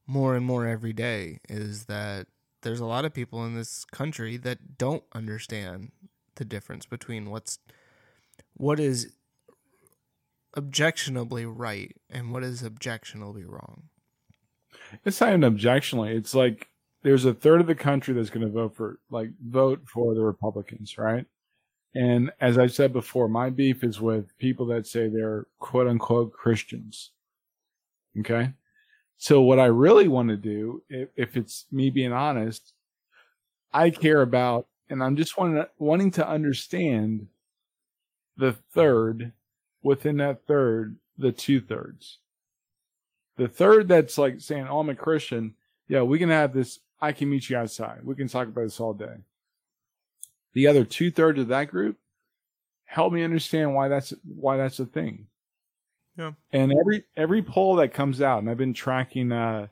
more and more every day is that there's a lot of people in this country that don't understand the difference between what's what is objectionably right and what is objectionably wrong. It's not even objectionably. It's like there's a third of the country that's going to vote for like vote for the Republicans, right? And as I said before, my beef is with people that say they're quote unquote Christians. Okay. So what I really want to do, if, if it's me being honest, I care about, and I'm just wanting to, wanting to understand the third within that third, the two thirds. The third that's like saying, "Oh, I'm a Christian." Yeah, we can have this. I can meet you outside. We can talk about this all day. The other two thirds of that group, help me understand why that's why that's a thing. Yeah. And every every poll that comes out, and I've been tracking uh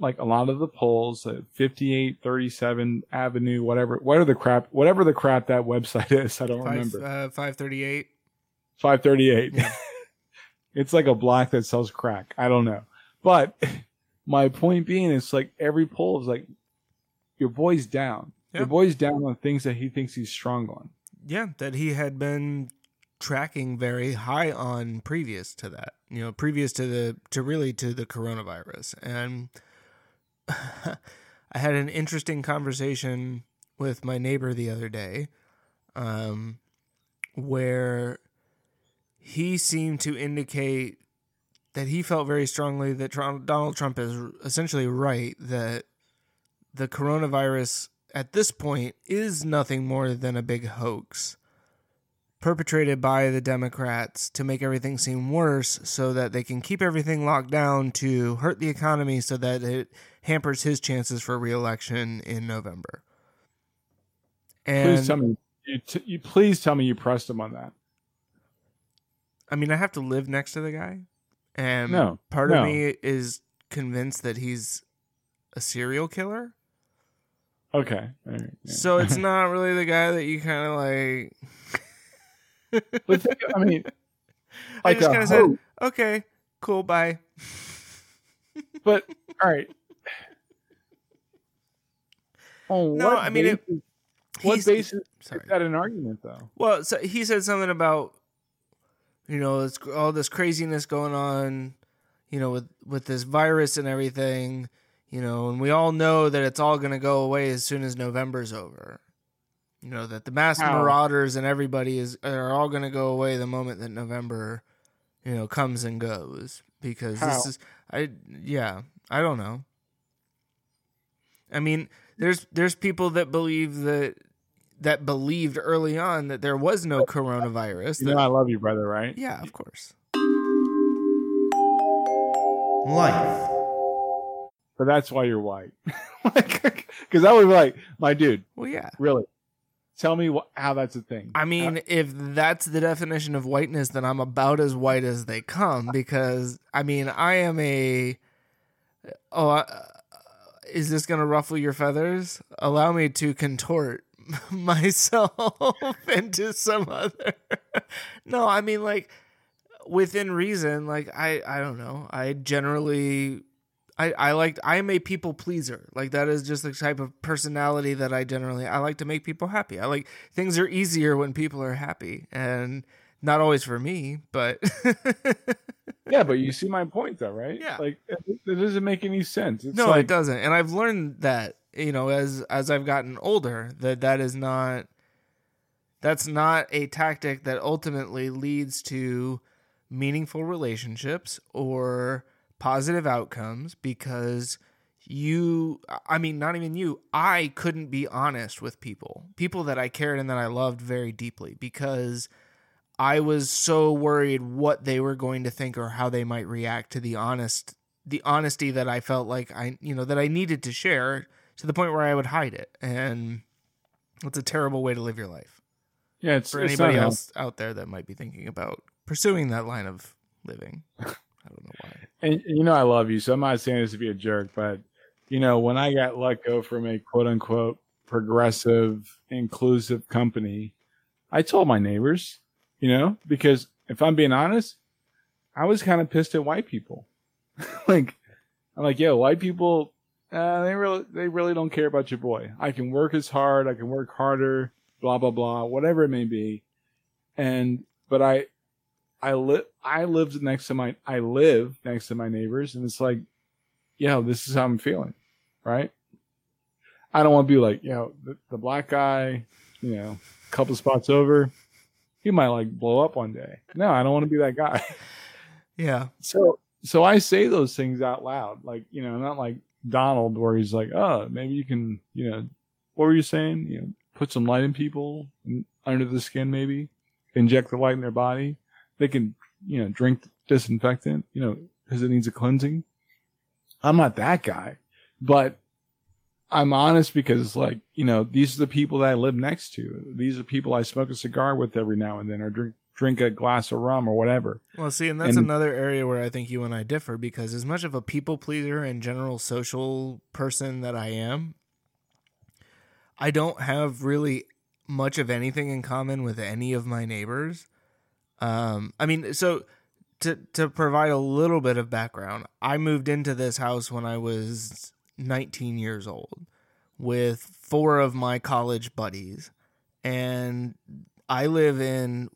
like a lot of the polls at 58, 37 Avenue, whatever, whatever the crap, whatever the crap that website <laughs> is. I don't Five remember. uh, five thirty eight. 538. Yeah. <laughs> it's like a block that sells crack. I don't know. But <laughs> my point being, it's like every poll is like, your boy's down. Yeah. Your boy's down on things that he thinks he's strong on. Yeah, that he had been tracking very high on previous to that. You know, previous to the to really to the coronavirus. And <laughs> I had an interesting conversation with my neighbor the other day um where he seemed to indicate that he felt very strongly that Trump, Donald Trump is essentially right that the coronavirus at this point is nothing more than a big hoax perpetrated by the Democrats to make everything seem worse so that they can keep everything locked down to hurt the economy so that it hampers his chances for reelection in November. And Please tell me, you, t- you please tell me you pressed him on that. I mean, I have to live next to the guy, and No, part no. of me is convinced that he's a serial killer. Okay. All right, yeah. So it's <laughs> not really the guy that you kind of like. <laughs> but think, I mean, <laughs> I just kind of said, "Okay, cool, bye." but all right. On No, I mean, it- basis, what basis Sorry. is that an argument though? Well, so he said something about, you know, it's all this craziness going on, you know, with with this virus and everything, you know, and we all know that it's all going to go away as soon as November's over. You know that the mass How? marauders and everybody is are all going to go away the moment that November, you know, comes and goes because How? this is I yeah I don't know. I mean, there's there's people that believe that that believed early on that there was no coronavirus. You that- know I love you, brother, right? yeah, of course. Life. But that's why you're white. <laughs> Because I would be like, my dude, Well, yeah. really, tell me wh- how that's a thing. I mean, if that's the definition of whiteness, then I'm about as white as they come because I mean, I am a. Oh, uh, is this going to ruffle your feathers? Allow me to contort <laughs> myself <laughs> into some other. <laughs> no, I mean, like within reason. Like I, I don't know. I generally. I, I like I am a people pleaser. Like that is just the type of personality that I generally I like to make people happy. I like things are easier when people are happy and not always for me, but <laughs> yeah, but you see my point, though, right? Yeah. Like, it, it doesn't make any sense. It's no, like, it doesn't. And I've learned that, you know, as as I've gotten older that that is not that's not a tactic that ultimately leads to meaningful relationships or positive outcomes because you I mean not even you, I couldn't be honest with people. People that I cared and that I loved very deeply because I was so worried what they were going to think or how they might react to the honest the honesty that I felt like I you know that I needed to share to the point where I would hide it. And it's a terrible way to live your life. Yeah, it's For it's anybody else out there that might be thinking about pursuing that line of living. <laughs> I don't know why. And you know I love you, so I'm not saying this to be a jerk, but you know when I got let go from a quote unquote progressive, inclusive company, I told my neighbors, you know, because if I'm being honest, I was kind of pissed at white people. <laughs> like, I'm like, yo, white people, uh, they really, they really don't care about your boy. I can work as hard, I can work harder, blah blah blah, whatever it may be, and but I, I live, I lived next to my, I live next to my neighbors, and it's like, yo, this is how I'm feeling, right? I don't want to be like, yo, the, the black guy, you know, a couple spots over, he might like blow up one day. No, I don't want to be that guy. <laughs> Yeah. So so I say those things out loud, like you know, not like Donald, where he's like, "Oh, maybe you can, you know, what were you saying? You know, put some light in people under the skin, maybe inject the light in their body. They can, you know, drink disinfectant, you know, because it needs a cleansing." I'm not that guy, but I'm honest because like, you know, these are the people that I live next to. These are people I smoke a cigar with every now and then, or drink drink a glass of rum or whatever. Well, see, and that's And- another area where I think you and I differ because as much of a people pleaser and general social person that I am, I don't have really much of anything in common with any of my neighbors. Um, I mean, so to to provide a little bit of background, I moved into this house when I was 19 years old with four of my college buddies, and I live in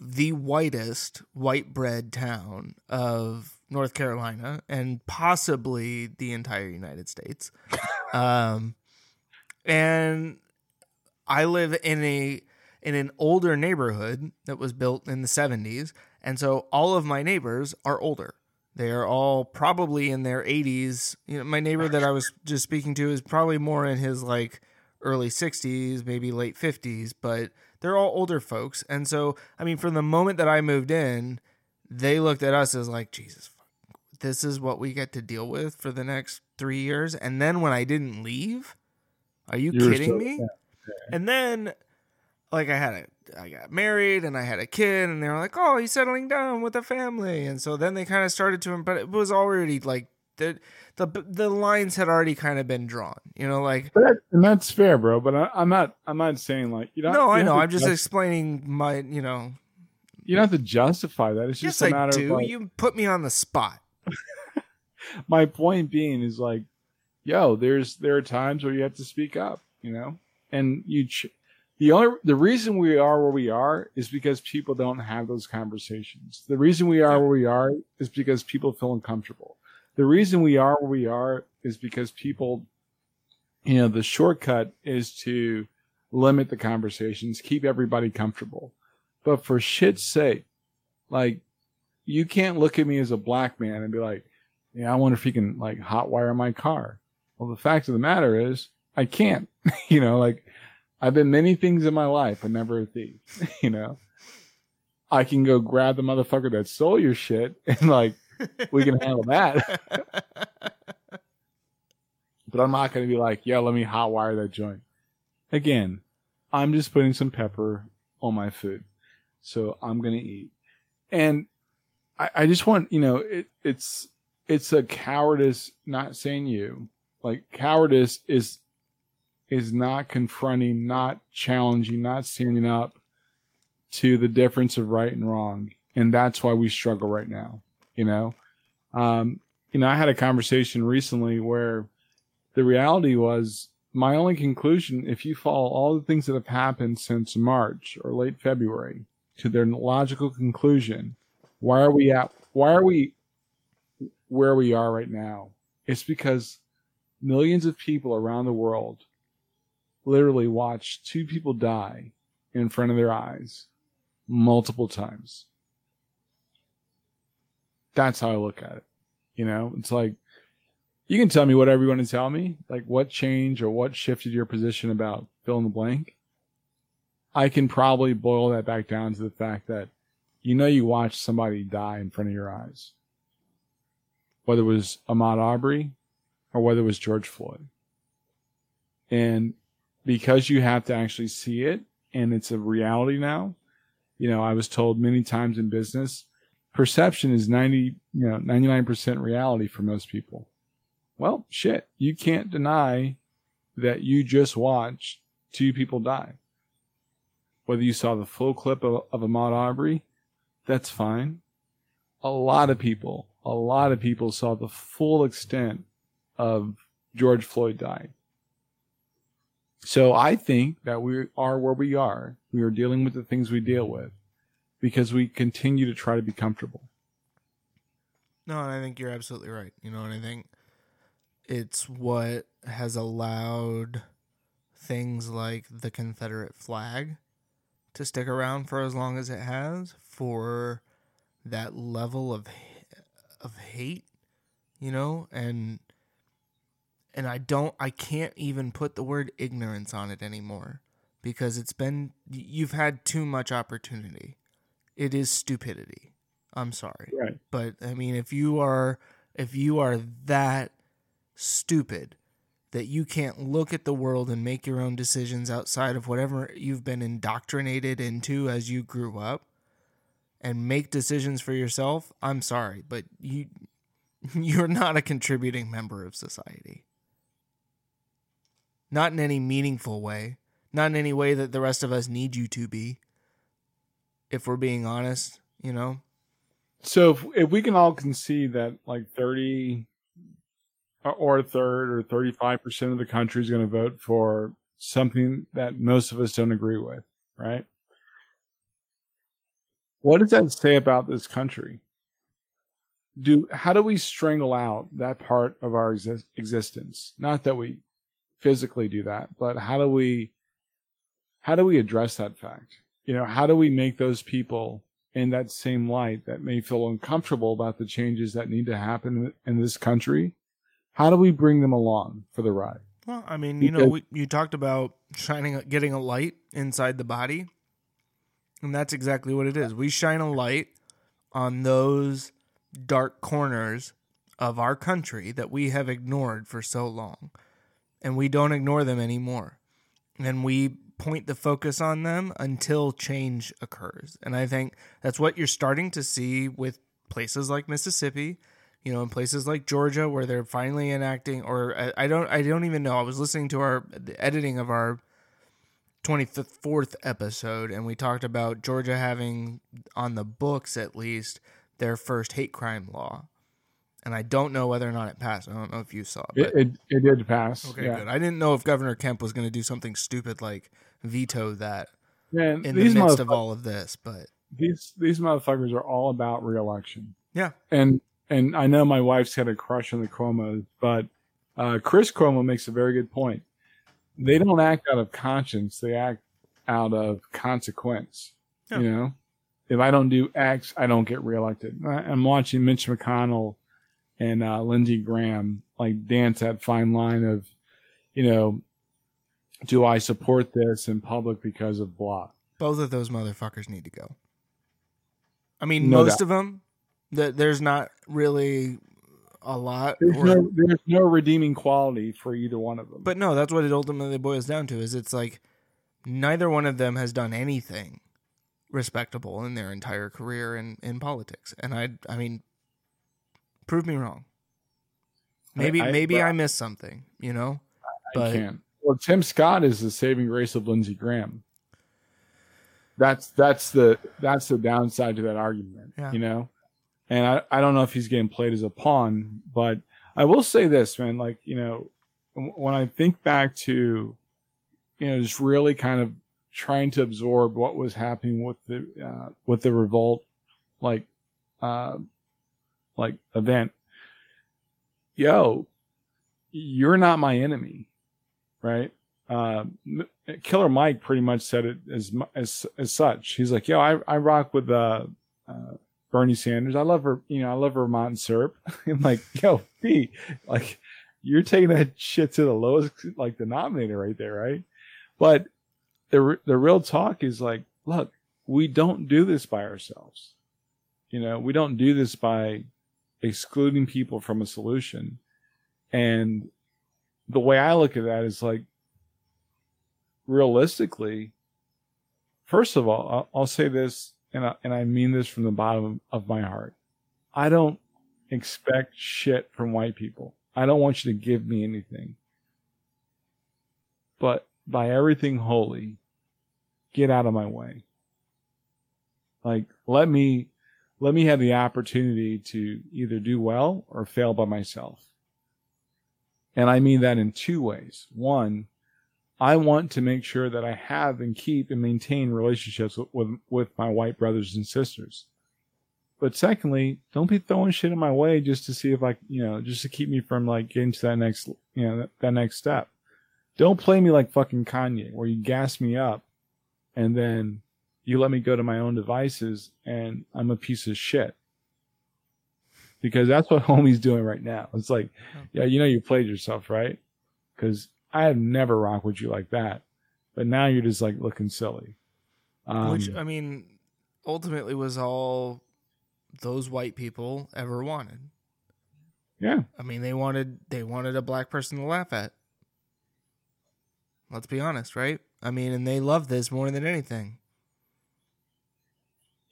the whitest white bread town of North Carolina and possibly the entire United States. <laughs> um, and I live in a in an older neighborhood that was built in the 70s, and so all of my neighbors are older. They are all probably in their 80s. You know, my neighbor that I was just speaking to is probably more in his like early 60s, maybe late 50s, but they're all older folks. And so, I mean, from the moment that I moved in, they looked at us as like, Jesus, this is what we get to deal with for the next three years. And then when I didn't leave, are you You were kidding me? And then, like, I had a, I got married and I had a kid, and they were like, "Oh, he's settling down with a family." And so then they kind of started to, but it was already like the the the lines had already kind of been drawn. You know, like that, and that's fair, bro. But I, I'm not. I'm not saying like you don't. no, you I know. I'm just explaining my, you know. you don't have to justify that. It's just Yes, a I matter do. of like, You put me on the spot. <laughs> my point being is like, yo, there's there are times where you have to speak up, you know, and you. Ch- the only the reason we are where we are is because people don't have those conversations. The reason we are where we are is because people feel uncomfortable. The reason we are where we are is because people, you know, the shortcut is to limit the conversations, keep everybody comfortable. But for shit's sake, like, you can't look at me as a black man and be like, yeah, I wonder if he can like hotwire my car. Well, the fact of the matter is, I can't. <laughs> you know, like I've been many things in my life, but never a thief. <laughs> you know, I can go grab the motherfucker that stole your shit <laughs> and like we can handle that. <laughs> but I'm not going to be like, yeah, let me hotwire that joint. Again, I'm just putting some pepper on my food, so I'm going to eat. And I, I just want, you know, it, it's it's a cowardice. Not saying you, like cowardice is is not confronting, not challenging, not standing up to the difference of right and wrong, and that's why we struggle right now. You know, um, you know, I had a conversation recently where the reality was my only conclusion, if you follow all the things that have happened since March or late February to their logical conclusion, why are we at, why are we where we are right now? It's because millions of people around the world literally watched two people die in front of their eyes multiple times. That's how I look at it. You know, it's like, you can tell me whatever you want to tell me, like what changed or what shifted your position about fill in the blank. I can probably boil that back down to the fact that you know you watched somebody die in front of your eyes. Whether it was Ahmaud Arbery or whether it was George Floyd. And because you have to actually see it and it's a reality now, you know, I was told many times in business, perception is 90, you know, 99% reality for most people. Well, shit, you can't deny that you just watched two people die. Whether you saw the full clip of, of Ahmaud Arbery, that's fine. A lot of people, a lot of people saw the full extent of George Floyd dying. So I think that we are where we are. We are dealing with the things we deal with because we continue to try to be comfortable. No, and I think you're absolutely right. You know, and I think it's what has allowed things like the Confederate flag to stick around for as long as it has for that level of of hate, you know, and and I don't I can't even put the word ignorance on it anymore because it's been you've had too much opportunity. It is stupidity. I'm sorry. Right. But I mean if you are if you are that stupid that you can't look at the world and make your own decisions outside of whatever you've been indoctrinated into as you grew up and make decisions for yourself, I'm sorry, but you <laughs> you're not a contributing member of society. Not in any meaningful way. Not in any way that the rest of us need you to be. If we're being honest, you know? So if, if we can all concede that like 30 uh, or a third or 35% of the country is going to vote for something that most of us don't agree with, right? What does that say about this country? Do how do we strangle out that part of our exist- existence? Not that we physically do that, but how do we how do we address that fact? You know, how do we make those people in that same light that may feel uncomfortable about the changes that need to happen in this country? How do we bring them along for the ride? Well, I mean, you know, we, you talked about shining, getting a light inside the body, and that's exactly what it is. We shine a light on those dark corners of our country that we have ignored for so long, and we don't ignore them anymore. And we point the focus on them until change occurs. And I think that's what you're starting to see with places like Mississippi, you know, in places like Georgia where they're finally enacting or I, I don't I don't even know. I was listening to our the editing of our 24th episode and we talked about Georgia having on the books at least their first hate crime law. And I don't know whether or not it passed. I don't know if you saw it. It, But, it, it did pass. okay, yeah. good. I didn't know if Governor Kemp was going to do something stupid like veto that Man, in the midst of all of this, but these these motherfuckers are all about reelection. yeah. And and I know my wife's had a crush on the Cuomo's, but uh, Chris Cuomo makes a very good point. They don't act out of conscience; they act out of consequence. Yeah. You know, if I don't do X, I don't get reelected. I'm watching Mitch McConnell and uh, Lindsey Graham like dance that fine line of, you know, do I support this in public because of blah? Both of those motherfuckers need to go. I mean, No most doubt. of them. That there's not really a lot. There's or- no there's no redeeming quality for either one of them. but no, that's what it ultimately boils down to. Is it's like neither one of them has done anything respectable in their entire career in in politics. And I, I mean, prove me wrong. Maybe, I- maybe well- I missed something. You know, I but can't. Well, Tim Scott is the saving grace of Lindsey Graham. That's that's the that's the downside to that argument. Yeah. You know, and I I don't know if he's getting played as a pawn, but I will say this, man. Like you know, when I think back to, you know, just really kind of trying to absorb what was happening with the uh, with the revolt, like, uh, like event. Yo, you're not my enemy right? Uh, Killer Mike pretty much said it as as as such. He's like, "Yo, I I rock with uh, uh, Bernie Sanders. I love her, you know, I love Vermont syrup." <laughs> I'm like, "Yo, B, like, you're taking that shit to the lowest like denominator right there, right? But the the real talk is like, look, we don't do this by ourselves. You know, we don't do this by excluding people from a solution. And the way I look at that is like, realistically, first of all, I'll, say this, and I, and I mean this from the bottom of my heart. I don't expect shit from white people. I don't want you to give me anything. But by everything holy, get out of my way. Like, let me, let me have the opportunity to either do well or fail by myself. And I mean that in two ways. One, I want to make sure that I have and keep and maintain relationships with, with, with my white brothers and sisters. But secondly, don't be throwing shit in my way just to see if I, you know, just to keep me from like getting to that next, you know, that, that next step. Don't play me like fucking Kanye, where you gas me up and then you let me go to my own devices and I'm a piece of shit. Because that's what <laughs> homie's doing right now. It's like, yeah, you know, you played yourself, right? Because I have never rocked with you like that. But now you're just like looking silly. Um, Which I mean, ultimately was all those white people ever wanted. yeah. I mean, they wanted they wanted a black person to laugh at. Let's be honest, right? I mean, and they love this more than anything.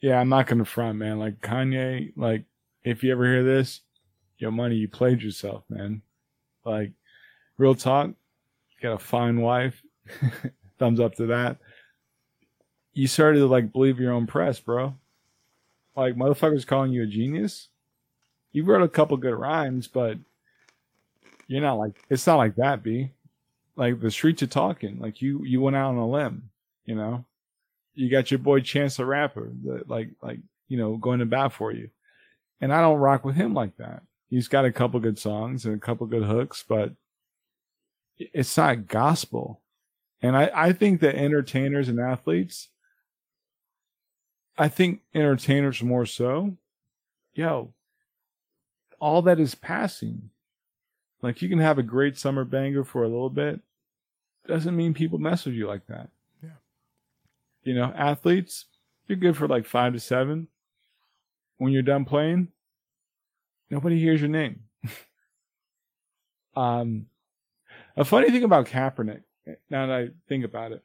Yeah, I'm not gonna front, man. Like Kanye, like if you ever hear this, yo, money, you played yourself, man. Like, real talk, you got a fine wife. <laughs> Thumbs up to that. You started to like believe your own press, bro. Like motherfuckers calling you a genius. You wrote a couple good rhymes, but you're not like it's not like that, B. Like the streets are talking. Like you you went out on a limb, you know you got your boy Chance the Rapper, that like like you know going to bat for you, and I don't rock with him like that. He's got a couple good songs and a couple good hooks, but it's not gospel. And I I think that entertainers and athletes, I think entertainers more so, yo, all that is passing. Like you can have a great summer banger for a little bit, doesn't mean people mess with you like that you know, athletes, you're good for like five to seven. When you're done playing, nobody hears your name. <laughs> um, a funny thing about Kaepernick, now that I think about it,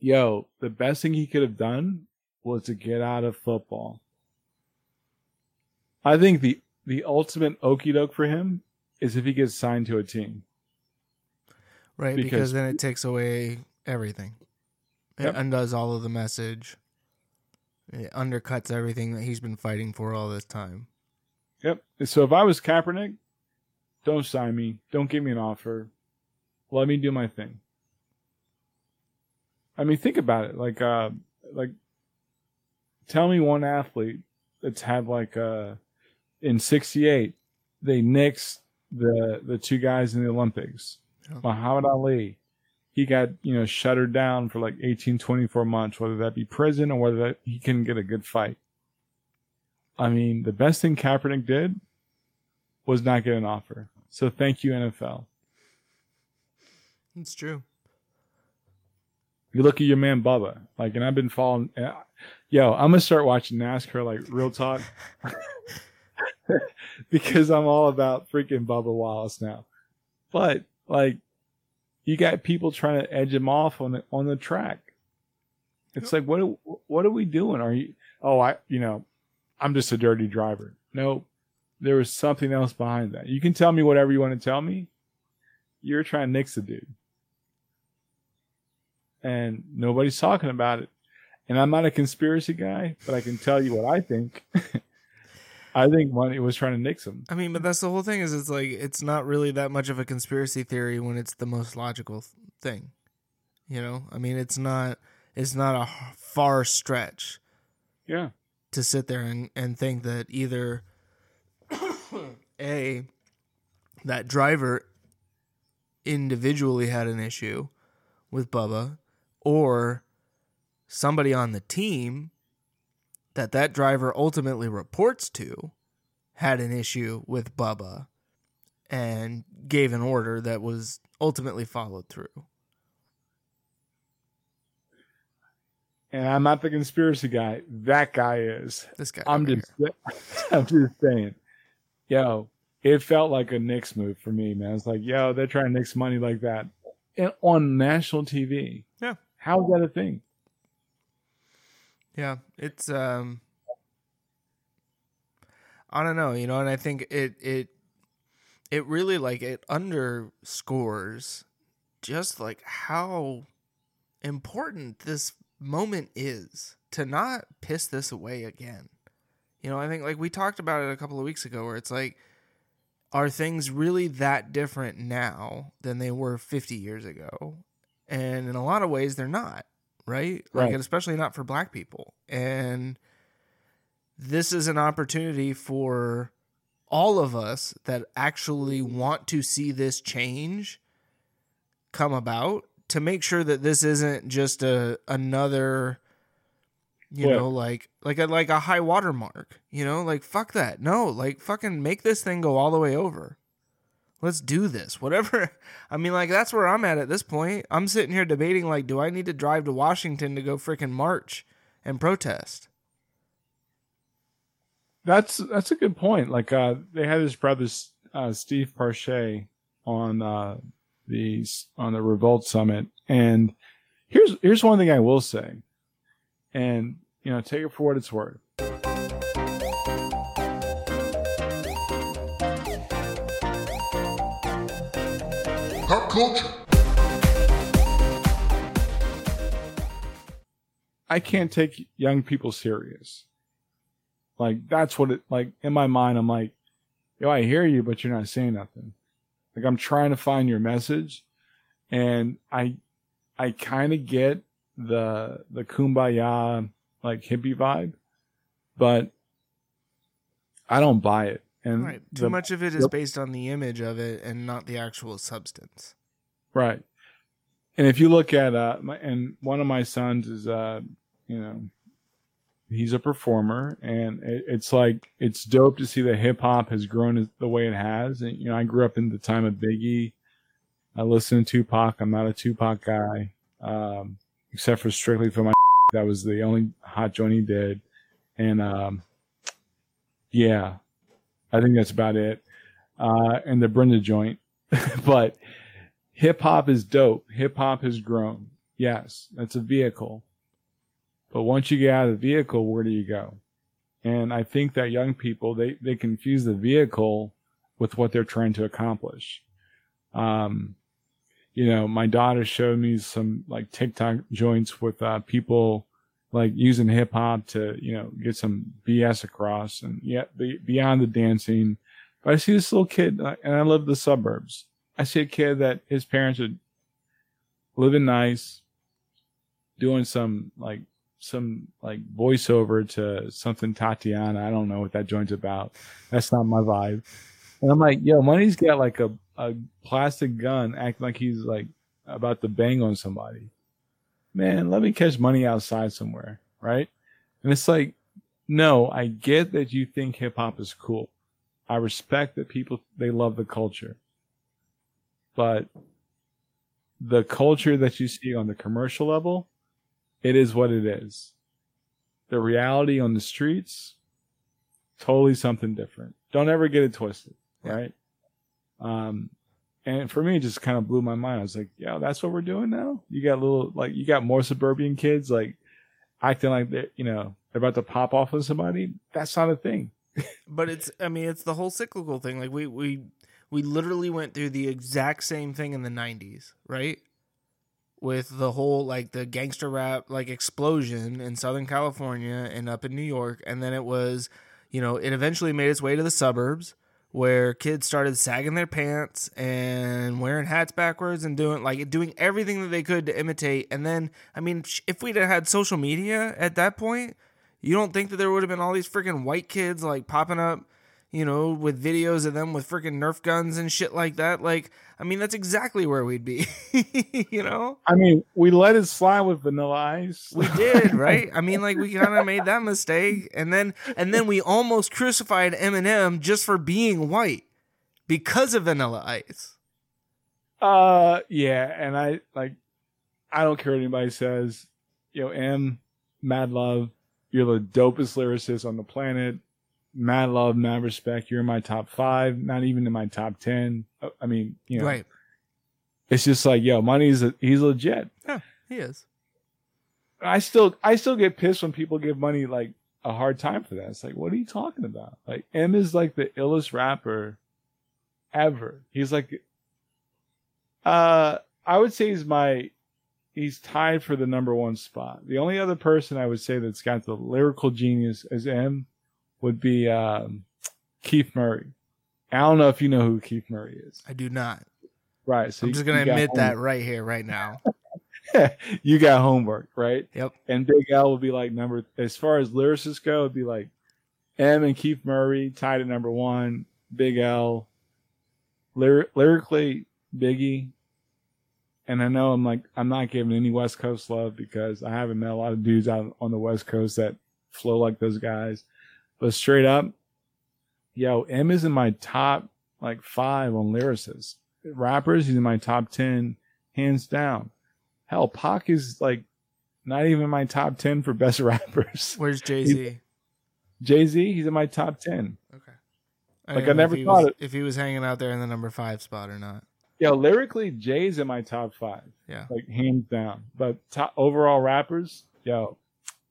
yo, the best thing he could have done was to get out of football. I think the the ultimate okey doke for him is if he gets signed to a team. Right, Because- because, then it takes away everything. It Yep. undoes all of the message. It undercuts everything that he's been fighting for all this time. Yep. So if I was Kaepernick, don't sign me. Don't give me an offer. Let me do my thing. I mean, think about it. Like, uh, like, tell me one athlete that's had like, uh, in '68, they nixed the the two guys in the Olympics. Muhammad Ali, he got you know shuttered down for like 18, 24 months, whether that be prison or whether that he couldn't get a good fight. I mean, the best thing Kaepernick did was not get an offer. So thank you, NFL. It's true. You look at your man Bubba, like, and I've been following. uh, Yo, I'm gonna start watching NASCAR, like real talk, <laughs> because I'm all about freaking Bubba Wallace now. But like, you got people trying to edge him off on the on the track. It's like, what what are we doing? Are you? Oh, I, you know, I'm just a dirty driver. No, there was something else behind that. You can tell me whatever you want to tell me. You're trying to nix the dude and nobody's talking about it. And I'm not a conspiracy guy, but I can tell you what I think. <laughs> I think money was trying to nix him. I mean, but that's the whole thing. Is it's like it's not really that much of a conspiracy theory when it's the most logical thing. You know, I mean, it's not. It's not a far stretch Yeah. to sit there and, and think that either a that driver individually had an issue with Bubba or somebody on the team that that driver ultimately reports to had an issue with Bubba and gave an order that was ultimately followed through. And I'm not the conspiracy guy. That guy is. This guy. I'm just, <laughs> I'm just saying, yo, it felt like a nix move for me, man. It's like, yo, they're trying to nix money like that and on national TV. Yeah. How is that a thing? Yeah, it's um I don't know, you know, and I think it it it really like it underscores just like how important this moment is to not piss this away again. You know, I think like we talked about it a couple of weeks ago where it's like are things really that different now than they were 50 years ago? And in a lot of ways they're not, right? Like Right. and especially not for black people. And this is an opportunity for all of us that actually want to see this change come about to make sure that this isn't just a another you What? know like like a like a high water mark you know like fuck that no like fucking make this thing go all the way over let's do this. Whatever <laughs> i mean like that's where i'm at at this point. I'm sitting here debating like do i need to drive to washington to go freaking march and protest? That's that's a good point. Like uh, they had his brother uh, Steve Parche on uh, the on the Revolt Summit, and here's here's one thing I will say, and you know, take it for what it's worth. Culture. I can't take young people serious. Like that's what it like in my mind. I'm like, yo, I hear you, but you're not saying nothing. Like I'm trying to find your message, and I, I kind of get the the kumbaya like hippie vibe, but I don't buy it. And right too the- much of it is Yep. based on the image of it and not the actual substance Right. And if you look at uh my, and one of my sons is uh you know he's a performer and it, it's like it's dope to see that hip hop has grown the way it has. And you know I grew up in the time of Biggie. I listen to Tupac. I'm not a Tupac guy um except for strictly for my <laughs> that was the only hot joint he did. And um yeah I think that's about it. Uh and the Brenda joint. <laughs> But hip hop is dope. Hip hop has grown. Yes, that's a vehicle. But once you get out of the vehicle, where do you go? And I think that young people, they, they confuse the vehicle with what they're trying to accomplish. Um, you know, my daughter showed me some like TikTok joints with, uh, people like using hip hop to, you know, get some BS across and be, beyond the dancing. But I see this little kid uh, and I live the suburbs. I see a kid that his parents are living nice, doing some like some like voiceover to something Tatiana. I don't know what that joint's about. That's not my vibe. And I'm like, yo, Money's got like a, a plastic gun acting like he's like about to bang on somebody. Man, let me catch money outside somewhere, right? And it's like, no, I get that you think hip hop is cool. I respect that people they love the culture but the culture that you see on the commercial level, it is what it is. The reality on the streets, totally something different. Don't ever get it twisted, Yeah. right? Um, and for me, it just kind of blew my mind. I was like, yeah, that's what we're doing now. You got little, like, you got more suburban kids, like, acting like they're, you know, they're about to pop off on somebody. That's not a thing. but it's i mean it's the whole cyclical thing like we we we literally went through the exact same thing in the 90s right? With the whole like the gangster rap like explosion in southern california and up in new york. And then it was you know it eventually made its way to the suburbs where kids started sagging their pants and wearing hats backwards and doing like doing everything that they could to imitate. And then i mean if we'd have had social media at that point you don't think that there would have been all these freaking white kids like popping up, you know, with videos of them with freaking Nerf guns and shit like that? Like, I mean, that's exactly where we'd be, <laughs> you know? I mean, we let it slide with Vanilla Ice. We did, right? I mean, like we <laughs> kind of made that mistake, and then and then we almost crucified Eminem just for being white. because of Vanilla Ice. Uh, yeah, and I like, I don't care what anybody says. You know, M, Mad Love, you're the dopest lyricist on the planet. Mad love, mad respect. You're in my top five, not even in my top ten. Uh, I mean, you know, Right. it's just like, yo, money's a, he's legit. Yeah, he is. I still, I still get pissed when people give money like a hard time for that. It's like, what are you talking about? Like, M is like the illest rapper ever. He's like, uh, I would say he's my, he's tied for the number one spot. The only other person I would say that's got the lyrical genius as M would be um, Keith Murray. I don't know if you know who Keith Murray is. I do not. Right. So I'm just gonna admit home- that right here, right now. <laughs> you got homework, right? Yep. And Big L would be like number as far as lyricists go, it'd be like M and Keith Murray tied at number one. Big L, Lyr- lyrically Biggie. And I know I'm like I'm not giving any West Coast love because I haven't met a lot of dudes out on the West Coast that flow like those guys. But straight up, yo, M is in my top like five on lyricists. Rappers, he's in my top ten, hands down. Hell, Pac is like not even my top ten for best <laughs> rappers. Where's Jay Z? Jay Z, he's in my top ten. Okay. Like, I never thought was, if he was hanging out there in the number five spot or not. Yo, lyrically, Jay's in my top five. Yeah. Like hands down. But top overall rappers, yo,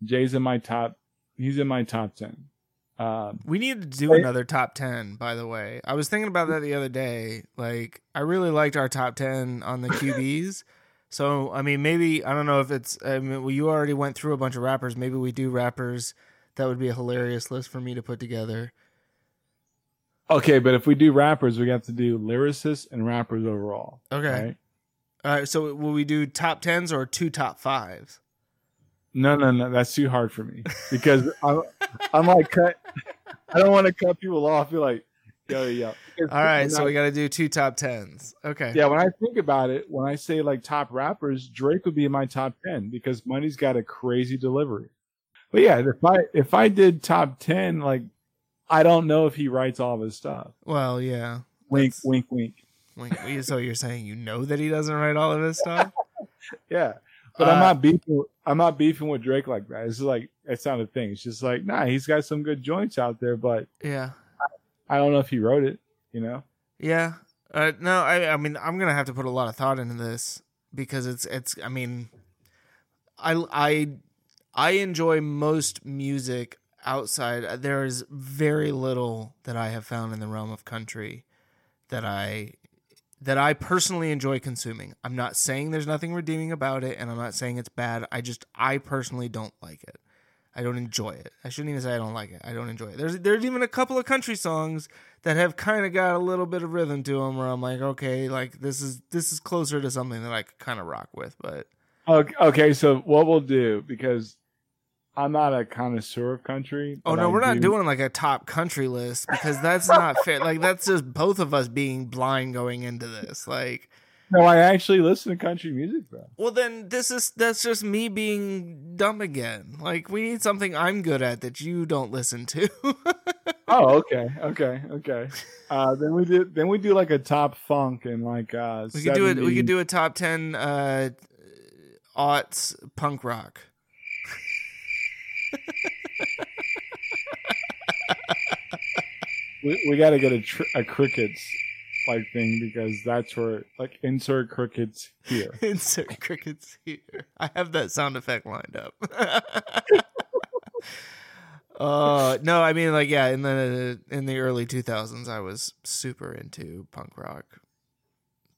Jay's in my top. He's in my top ten. Um, We need to do Wait. another top 10, by the way. I was thinking about that the other day. Like, I really liked our top 10 on the QBs. so, I mean, maybe, I don't know if it's, I mean, well, you already went through a bunch of rappers. Maybe we do rappers. That would be a hilarious list for me to put together. okay, but if we do rappers, we have to do lyricists and rappers overall. Okay. Right? All right. So, will we do top 10s or two top fives? No, no, no. That's too hard for me because I'm, I'm like cut. I don't want to cut people off. Be like, yo, yo. All right. So, we got to do two top 10s. Okay. Yeah, when I think about it, when I say like top rappers, Drake would be in my top ten because Money's got a crazy delivery. But yeah, if I if I did top ten, like I don't know if he writes all of his stuff. Well, yeah. Wink, wink, wink. Wait, so you're saying you know that he doesn't write all of his stuff? <laughs> Yeah, but I'm Uh, not beefing. I'm not beefing with Drake like that. It's like it's not a thing. It's just like nah, he's got some good joints out there, but Yeah. I don't know if he wrote it. You know? Yeah. Uh, no, I, I mean, I'm gonna have to put a lot of thought into this because it's, it's. I mean, I, I, I enjoy most music outside. There is very little that I have found in the realm of country that I, that I personally enjoy consuming. I'm not saying there's nothing redeeming about it, and I'm not saying it's bad. I just, I personally don't like it. I don't enjoy it. I shouldn't even say I don't like it. I don't enjoy it. There's there's even a couple of country songs that have kind of got a little bit of rhythm to them where I'm like, okay, like this is this is closer to something that I could kind of rock with. But Okay, so what we'll do because I'm not a connoisseur of country. oh no, I we're not do- doing like a top country list because that's not fair. Like that's just both of us being blind going into this. Like, No, I actually listen to country music, bro. well then this is that's just me being dumb again. Like we need something I'm good at that you don't listen to. <laughs> Oh, okay, okay, okay. Uh, then we do then we do like a top funk and like uh, we could do it. We could do a top ten uh, aughts punk rock. We, we got to get a tr- a crickets like thing because that's where like insert crickets here. <laughs> Insert crickets here. I have that sound effect lined up. <laughs> uh no, I mean like yeah, in the in the early 2000s I was super into punk rock.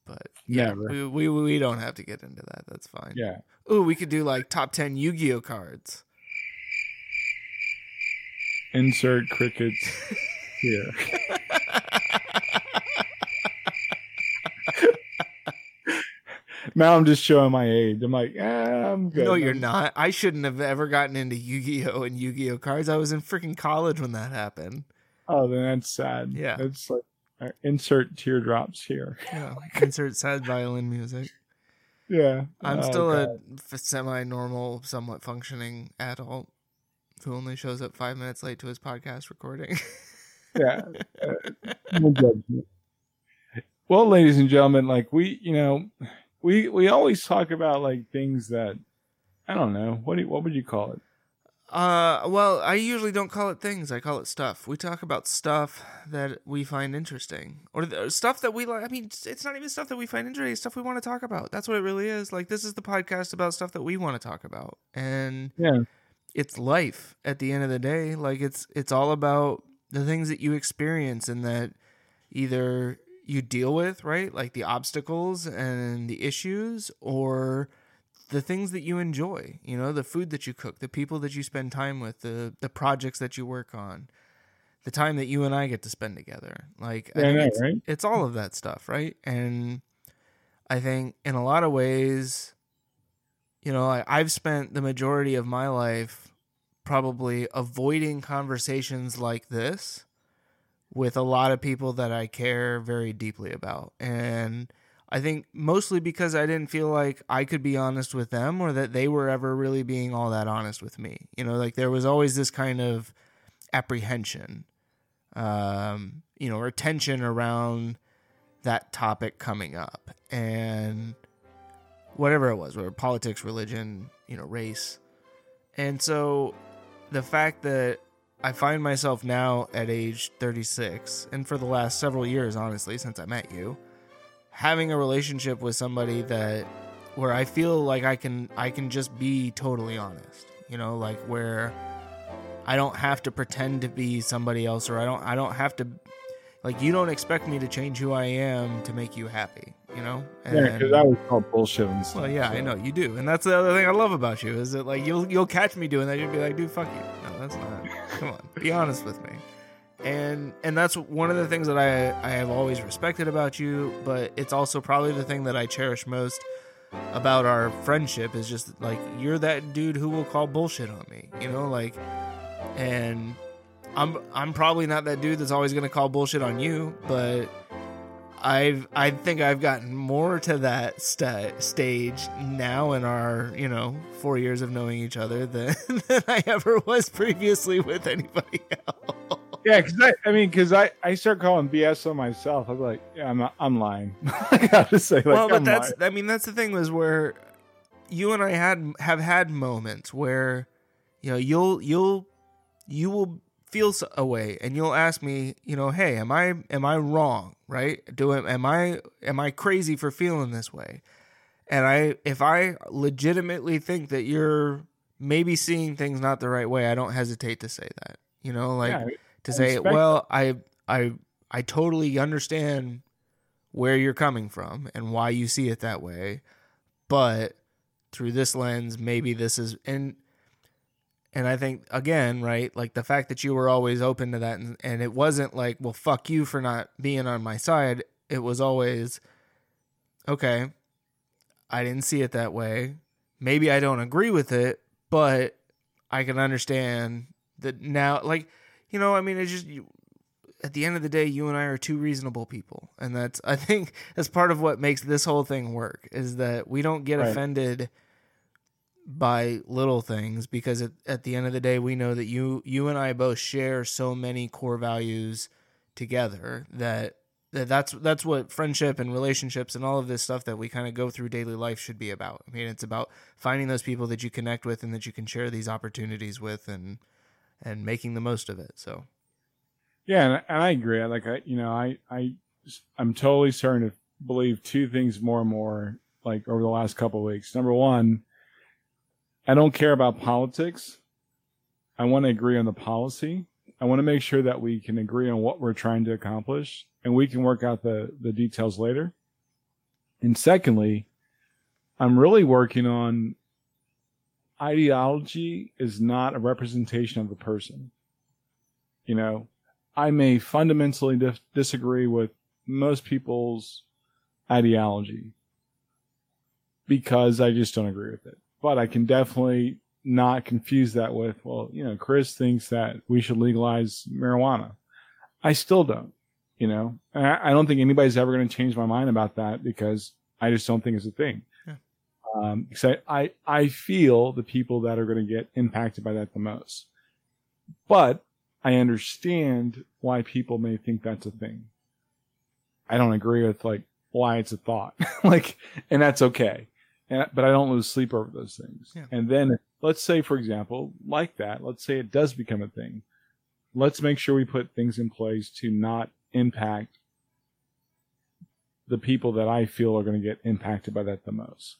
But yeah, we, we we don't have to get into that. That's fine. Yeah. Ooh, we could do like top 10 Yu-Gi-Oh cards. Insert crickets <laughs> here. <laughs> now I'm just showing my age. I'm like, eh, I'm good. No, you're not. I shouldn't have ever gotten into Yu-Gi-Oh and Yu-Gi-Oh cards. I was in freaking college when that happened. Oh, then that's sad. Yeah. It's like uh, insert teardrops here. Yeah. Insert sad violin music. Yeah. I'm Oh, still God. a semi-normal, somewhat functioning adult who only shows up five minutes late to his podcast recording. <laughs> yeah. Uh, no judgment. Well, ladies and gentlemen, like we, you know, we we always talk about like things that I don't know. What do you, what would you call it? Uh, well, I usually don't call it things. I call it stuff. We talk about stuff that we find interesting, or the, stuff that we like. I mean, it's- it's not even stuff that we find interesting. It's stuff we want to talk about. That's what it really is. Like this is the podcast about stuff that we want to talk about, and Yeah. it's life at the end of the day. Like it's it's all about the things that you experience and that either you deal with, right? Like the obstacles and the issues or the things that you enjoy, you know, the food that you cook, the people that you spend time with, the the projects that you work on, the time that you and I get to spend together. Like Yeah, know, it's, right? it's all of that stuff, right? And I think in a lot of ways, you know, I, I've spent the majority of my life probably avoiding conversations like this with a lot of people that I care very deeply about. And I think mostly because I didn't feel like I could be honest with them or that they were ever really being all that honest with me. You know, like there was always this kind of apprehension, um, you know, or tension around that topic coming up. And whatever it was, whether politics, religion, you know, race. And so the fact that I find myself now at age 36, and for the last several years, honestly, since I met you, having a relationship with somebody that where I feel like I can I can just be totally honest. You know, like where I don't have to pretend to be somebody else or I don't I don't have to like you don't expect me to change who I am to make you happy, you know? Yeah, because I was called bullshit and stuff. Well, yeah, I know you do, and that's the other thing I love about you is that like you'll you'll catch me doing that. You'll be like, dude, fuck you. No, that's not. Come on, be honest with me. And and that's one of the things that I I have always respected about you, but it's also probably the thing that I cherish most about our friendship is just like you're that dude who will call bullshit on me, you know, like and I'm I'm probably not that dude that's always gonna call bullshit on you, but I've I think I've gotten more to that sta stage now in our you know four years of knowing each other than <laughs> than I ever was previously with anybody else. Yeah, because I, I mean, because I, I start calling BS on myself. I'm like, yeah, I'm, I'm lying. <laughs> I gotta say, like, well, but I'm that's lying. I mean that's the thing was where you and I had have had moments where you know you'll you'll you will feel a way and you'll ask me you know hey am I am I wrong right? Do am I am I crazy for feeling this way? And I if I legitimately think that you're maybe seeing things not the right way I don't hesitate to say that you know like Yeah, to say well I I I totally understand where you're coming from and why you see it that way but through this lens maybe this is and and I think again, right, like the fact that you were always open to that and, and it wasn't like, well, fuck you for not being on my side. It was always okay, I didn't see it that way. Maybe I don't agree with it, but I can understand that now like, you know, I mean it's just you, at the end of the day, you and I are two reasonable people, and that's I think that's part of what makes this whole thing work is that we don't get Right. offended by little things because at, at the end of the day, we know that you you and I both share so many core values together that. that That's that's what friendship and relationships and all of this stuff that we kind of go through daily life should be about. I mean, it's about finding those people that you connect with and that you can share these opportunities with, and and making the most of it. So Yeah, and, and I agree. I Like I, you know, I, I, I'm totally starting to believe two things more and more. Like over the last couple weeks. Number one, I don't care about politics. I want to agree on the policy. I want to make sure that we can agree on what we're trying to accomplish, and we can work out the the details later. And secondly, I'm really working on ideology is not a representation of the person. You know, I may fundamentally dis- disagree with most people's ideology because I just don't agree with it. But I can definitely not confuse that with, well, you know, Chris thinks that we should legalize marijuana. I still don't, you know, and I, I don't think anybody's ever going to change my mind about that because I just don't think it's a thing. Yeah. Um, I, I feel the people that are going to get impacted by that the most. But I understand why people may think that's a thing. I don't agree with like why it's a thought. <laughs> like, and that's okay. And, but I don't lose sleep over those things. Yeah. And then let's say, for example, like that, let's say it does become a thing. Let's make sure we put things in place to not impact the people that I feel are going to get impacted by that the most.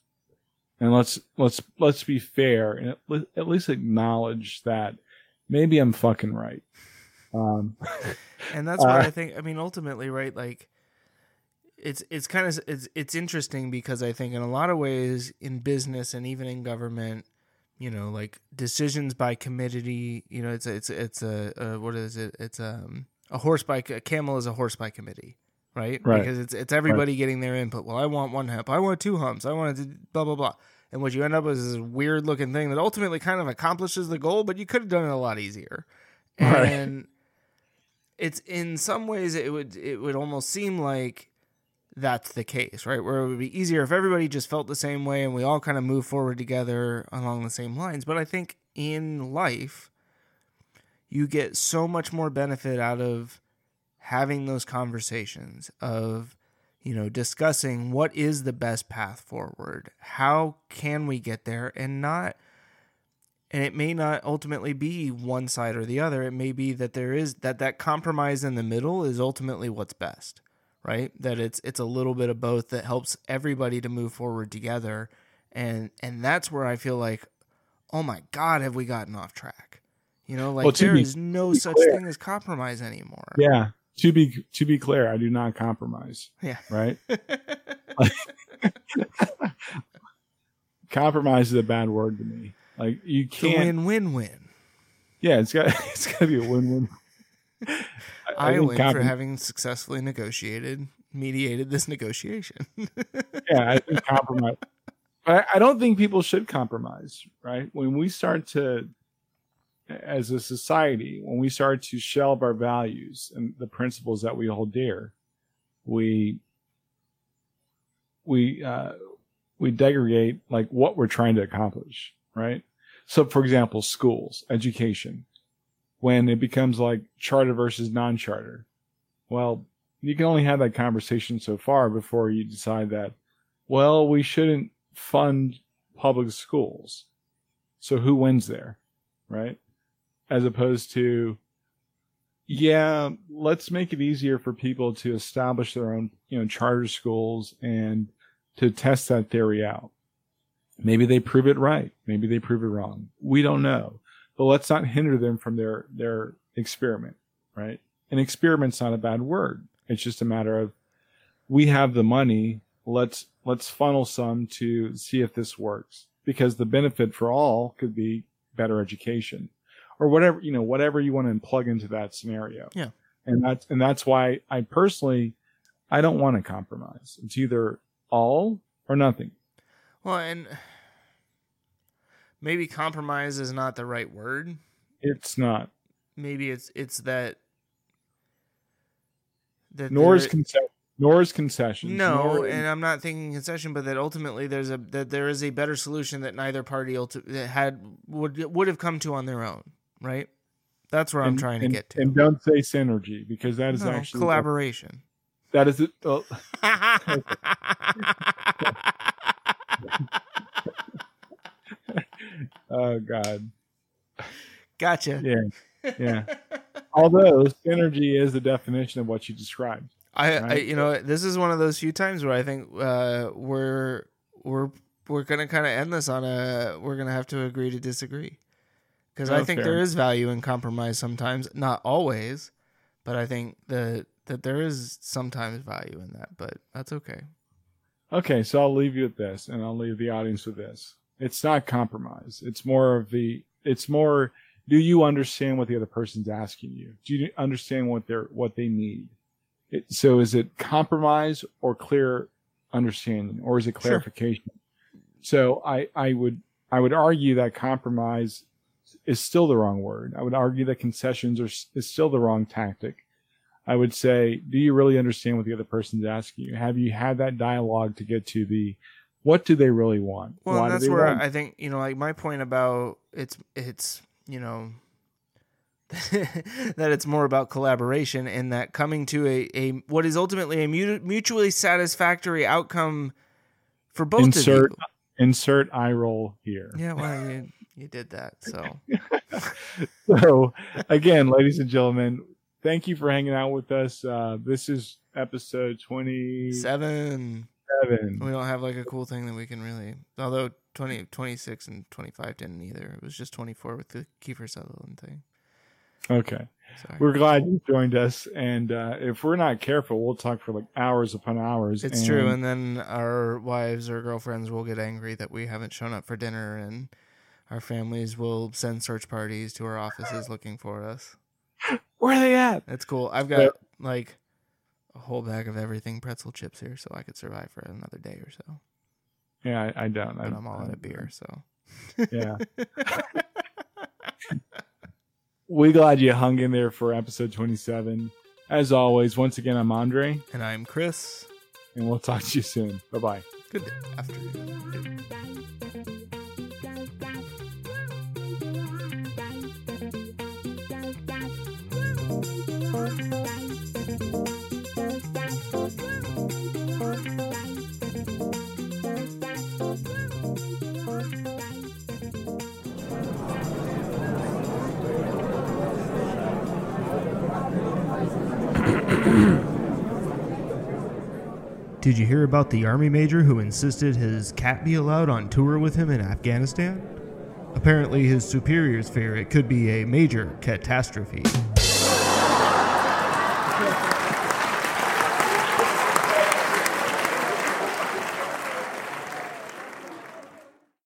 And let's, let's, let's be fair and at, at least acknowledge that maybe I'm fucking right. Um, <laughs> and that's why Uh, I think I mean ultimately right like it's it's kind of it's it's interesting because I think in a lot of ways in business and even in government you know like decisions by committee you know it's a, it's a, it's a, uh what is it? It's um a horse by a camel is a horse by committee right? Right. because it's it's everybody getting their input. Well I want one hump I want two humps. I want to blah blah blah. And what you end up with is this weird looking thing that ultimately kind of accomplishes the goal but you could have done it a lot easier. Right. and it's in some ways it would it would almost seem like that's the case, right? Where it would be easier if everybody just felt the same way and we all kind of move forward together along the same lines. But I think in life, you get so much more benefit out of having those conversations of you know discussing what is the best path forward how can we get there and not and it may not ultimately be one side or the other it may be that there is that that compromise in the middle is ultimately what's best right that it's it's a little bit of both that helps everybody to move forward together and and that's where i feel like oh my god have we gotten off track you know like Well, there be- is no such clear- thing as compromise anymore yeah. To be, to be clear, I do not compromise. yeah Right. <laughs> <laughs> compromise is a bad word to me. Like you can't. win win win Yeah, it's got <laughs> it's got to be a win-win. i, think win for having successfully negotiated mediated this negotiation <laughs> Yeah, I think compromise. I, I don't think people should compromise. Right when we start to, as a society, when we start to shelve our values and the principles that we hold dear, we we uh, we degrade like what we're trying to accomplish. Right. So, for example, schools, education, when it becomes like charter versus non-charter, well, you can only have that conversation so far before you decide that, well, we shouldn't fund public schools. So who wins there? Right. As opposed to, yeah, let's make it easier for people to establish their own, you know, charter schools and to test that theory out. Maybe they prove it right. Maybe they prove it wrong. We don't know. But let's not hinder them from their, their experiment, right? An experiment's not a bad word. It's just a matter of we have the money. Let's, let's funnel some to see if this works because the benefit for all could be better education or whatever, you know, whatever you want to plug into that scenario. Yeah. And that's, and that's why I personally, I don't want to compromise. It's either all or nothing. Well, and maybe compromise is not the right word. It's not. Maybe it's it's that that Nor is concession. Nor is concession. no, nor- and I'm not thinking concession, but that ultimately there's a that there is a better solution that neither party ulti- that had would would have come to on their own, right? That's where I'm and- trying to get to. And don't say synergy because that is No, actually collaboration. That is it. <laughs> oh, <laughs> oh God. gotcha. Yeah. Yeah. <laughs> Although synergy is the definition of what you described. I, I you know this is one of those few times where I think uh, we're we're we're gonna kind of end this on a we're gonna have to agree to disagree because I Oh, think fair. there is value in compromise sometimes, not always, but I think that that there is sometimes value in that. But that's okay. Okay, so I'll leave you with this, and I'll leave the audience with this. It's not compromise. It's more of the. It's more. Do you understand what the other person's asking you? Do you understand what they're what they need? It, so is it compromise or clear understanding, or is it Sure. clarification? So I I would I would argue that compromise is still the wrong word. I would argue that concessions are is still the wrong tactic. I would say, do you really understand what the other person's asking you? Have you had that dialogue to get to the what do they really want? Well, do that's where want? I think you know, like my point about it's it's you know, <laughs> that it's more about collaboration and that coming to a, a what is ultimately a mutually satisfactory outcome for both insert of insert eye roll here. Yeah, well, you, you did that. So <laughs> So, again, ladies and gentlemen, thank you for hanging out with us. Uh, this is episode 27. seven. We don't have like a cool thing that we can really. Although 20, 26 and 25 didn't either. It was just 24 with the Kiefer Sutherland thing. Okay. Sorry. We're glad you joined us. And uh, if we're not careful, we'll talk for like hours upon hours. It's true. And then our wives or girlfriends will get angry that we haven't shown up for dinner, and our families will send search parties to our offices looking for us. where are they at? That's cool. I've got like a whole bag of everything pretzel chips here, so I could survive for another day or so. Yeah, I, I don't. But I'm all out of beer, so. Yeah. <laughs> we glad you hung in there for episode 27. As always, once again, I'm Andre, And I'm Chris. and we'll talk to you soon. Bye bye. Good afternoon. <clears throat> Did you hear about the army major who insisted his cat be allowed on tour with him in Afghanistan? Apparently, his superiors fear it could be a major catastrophe.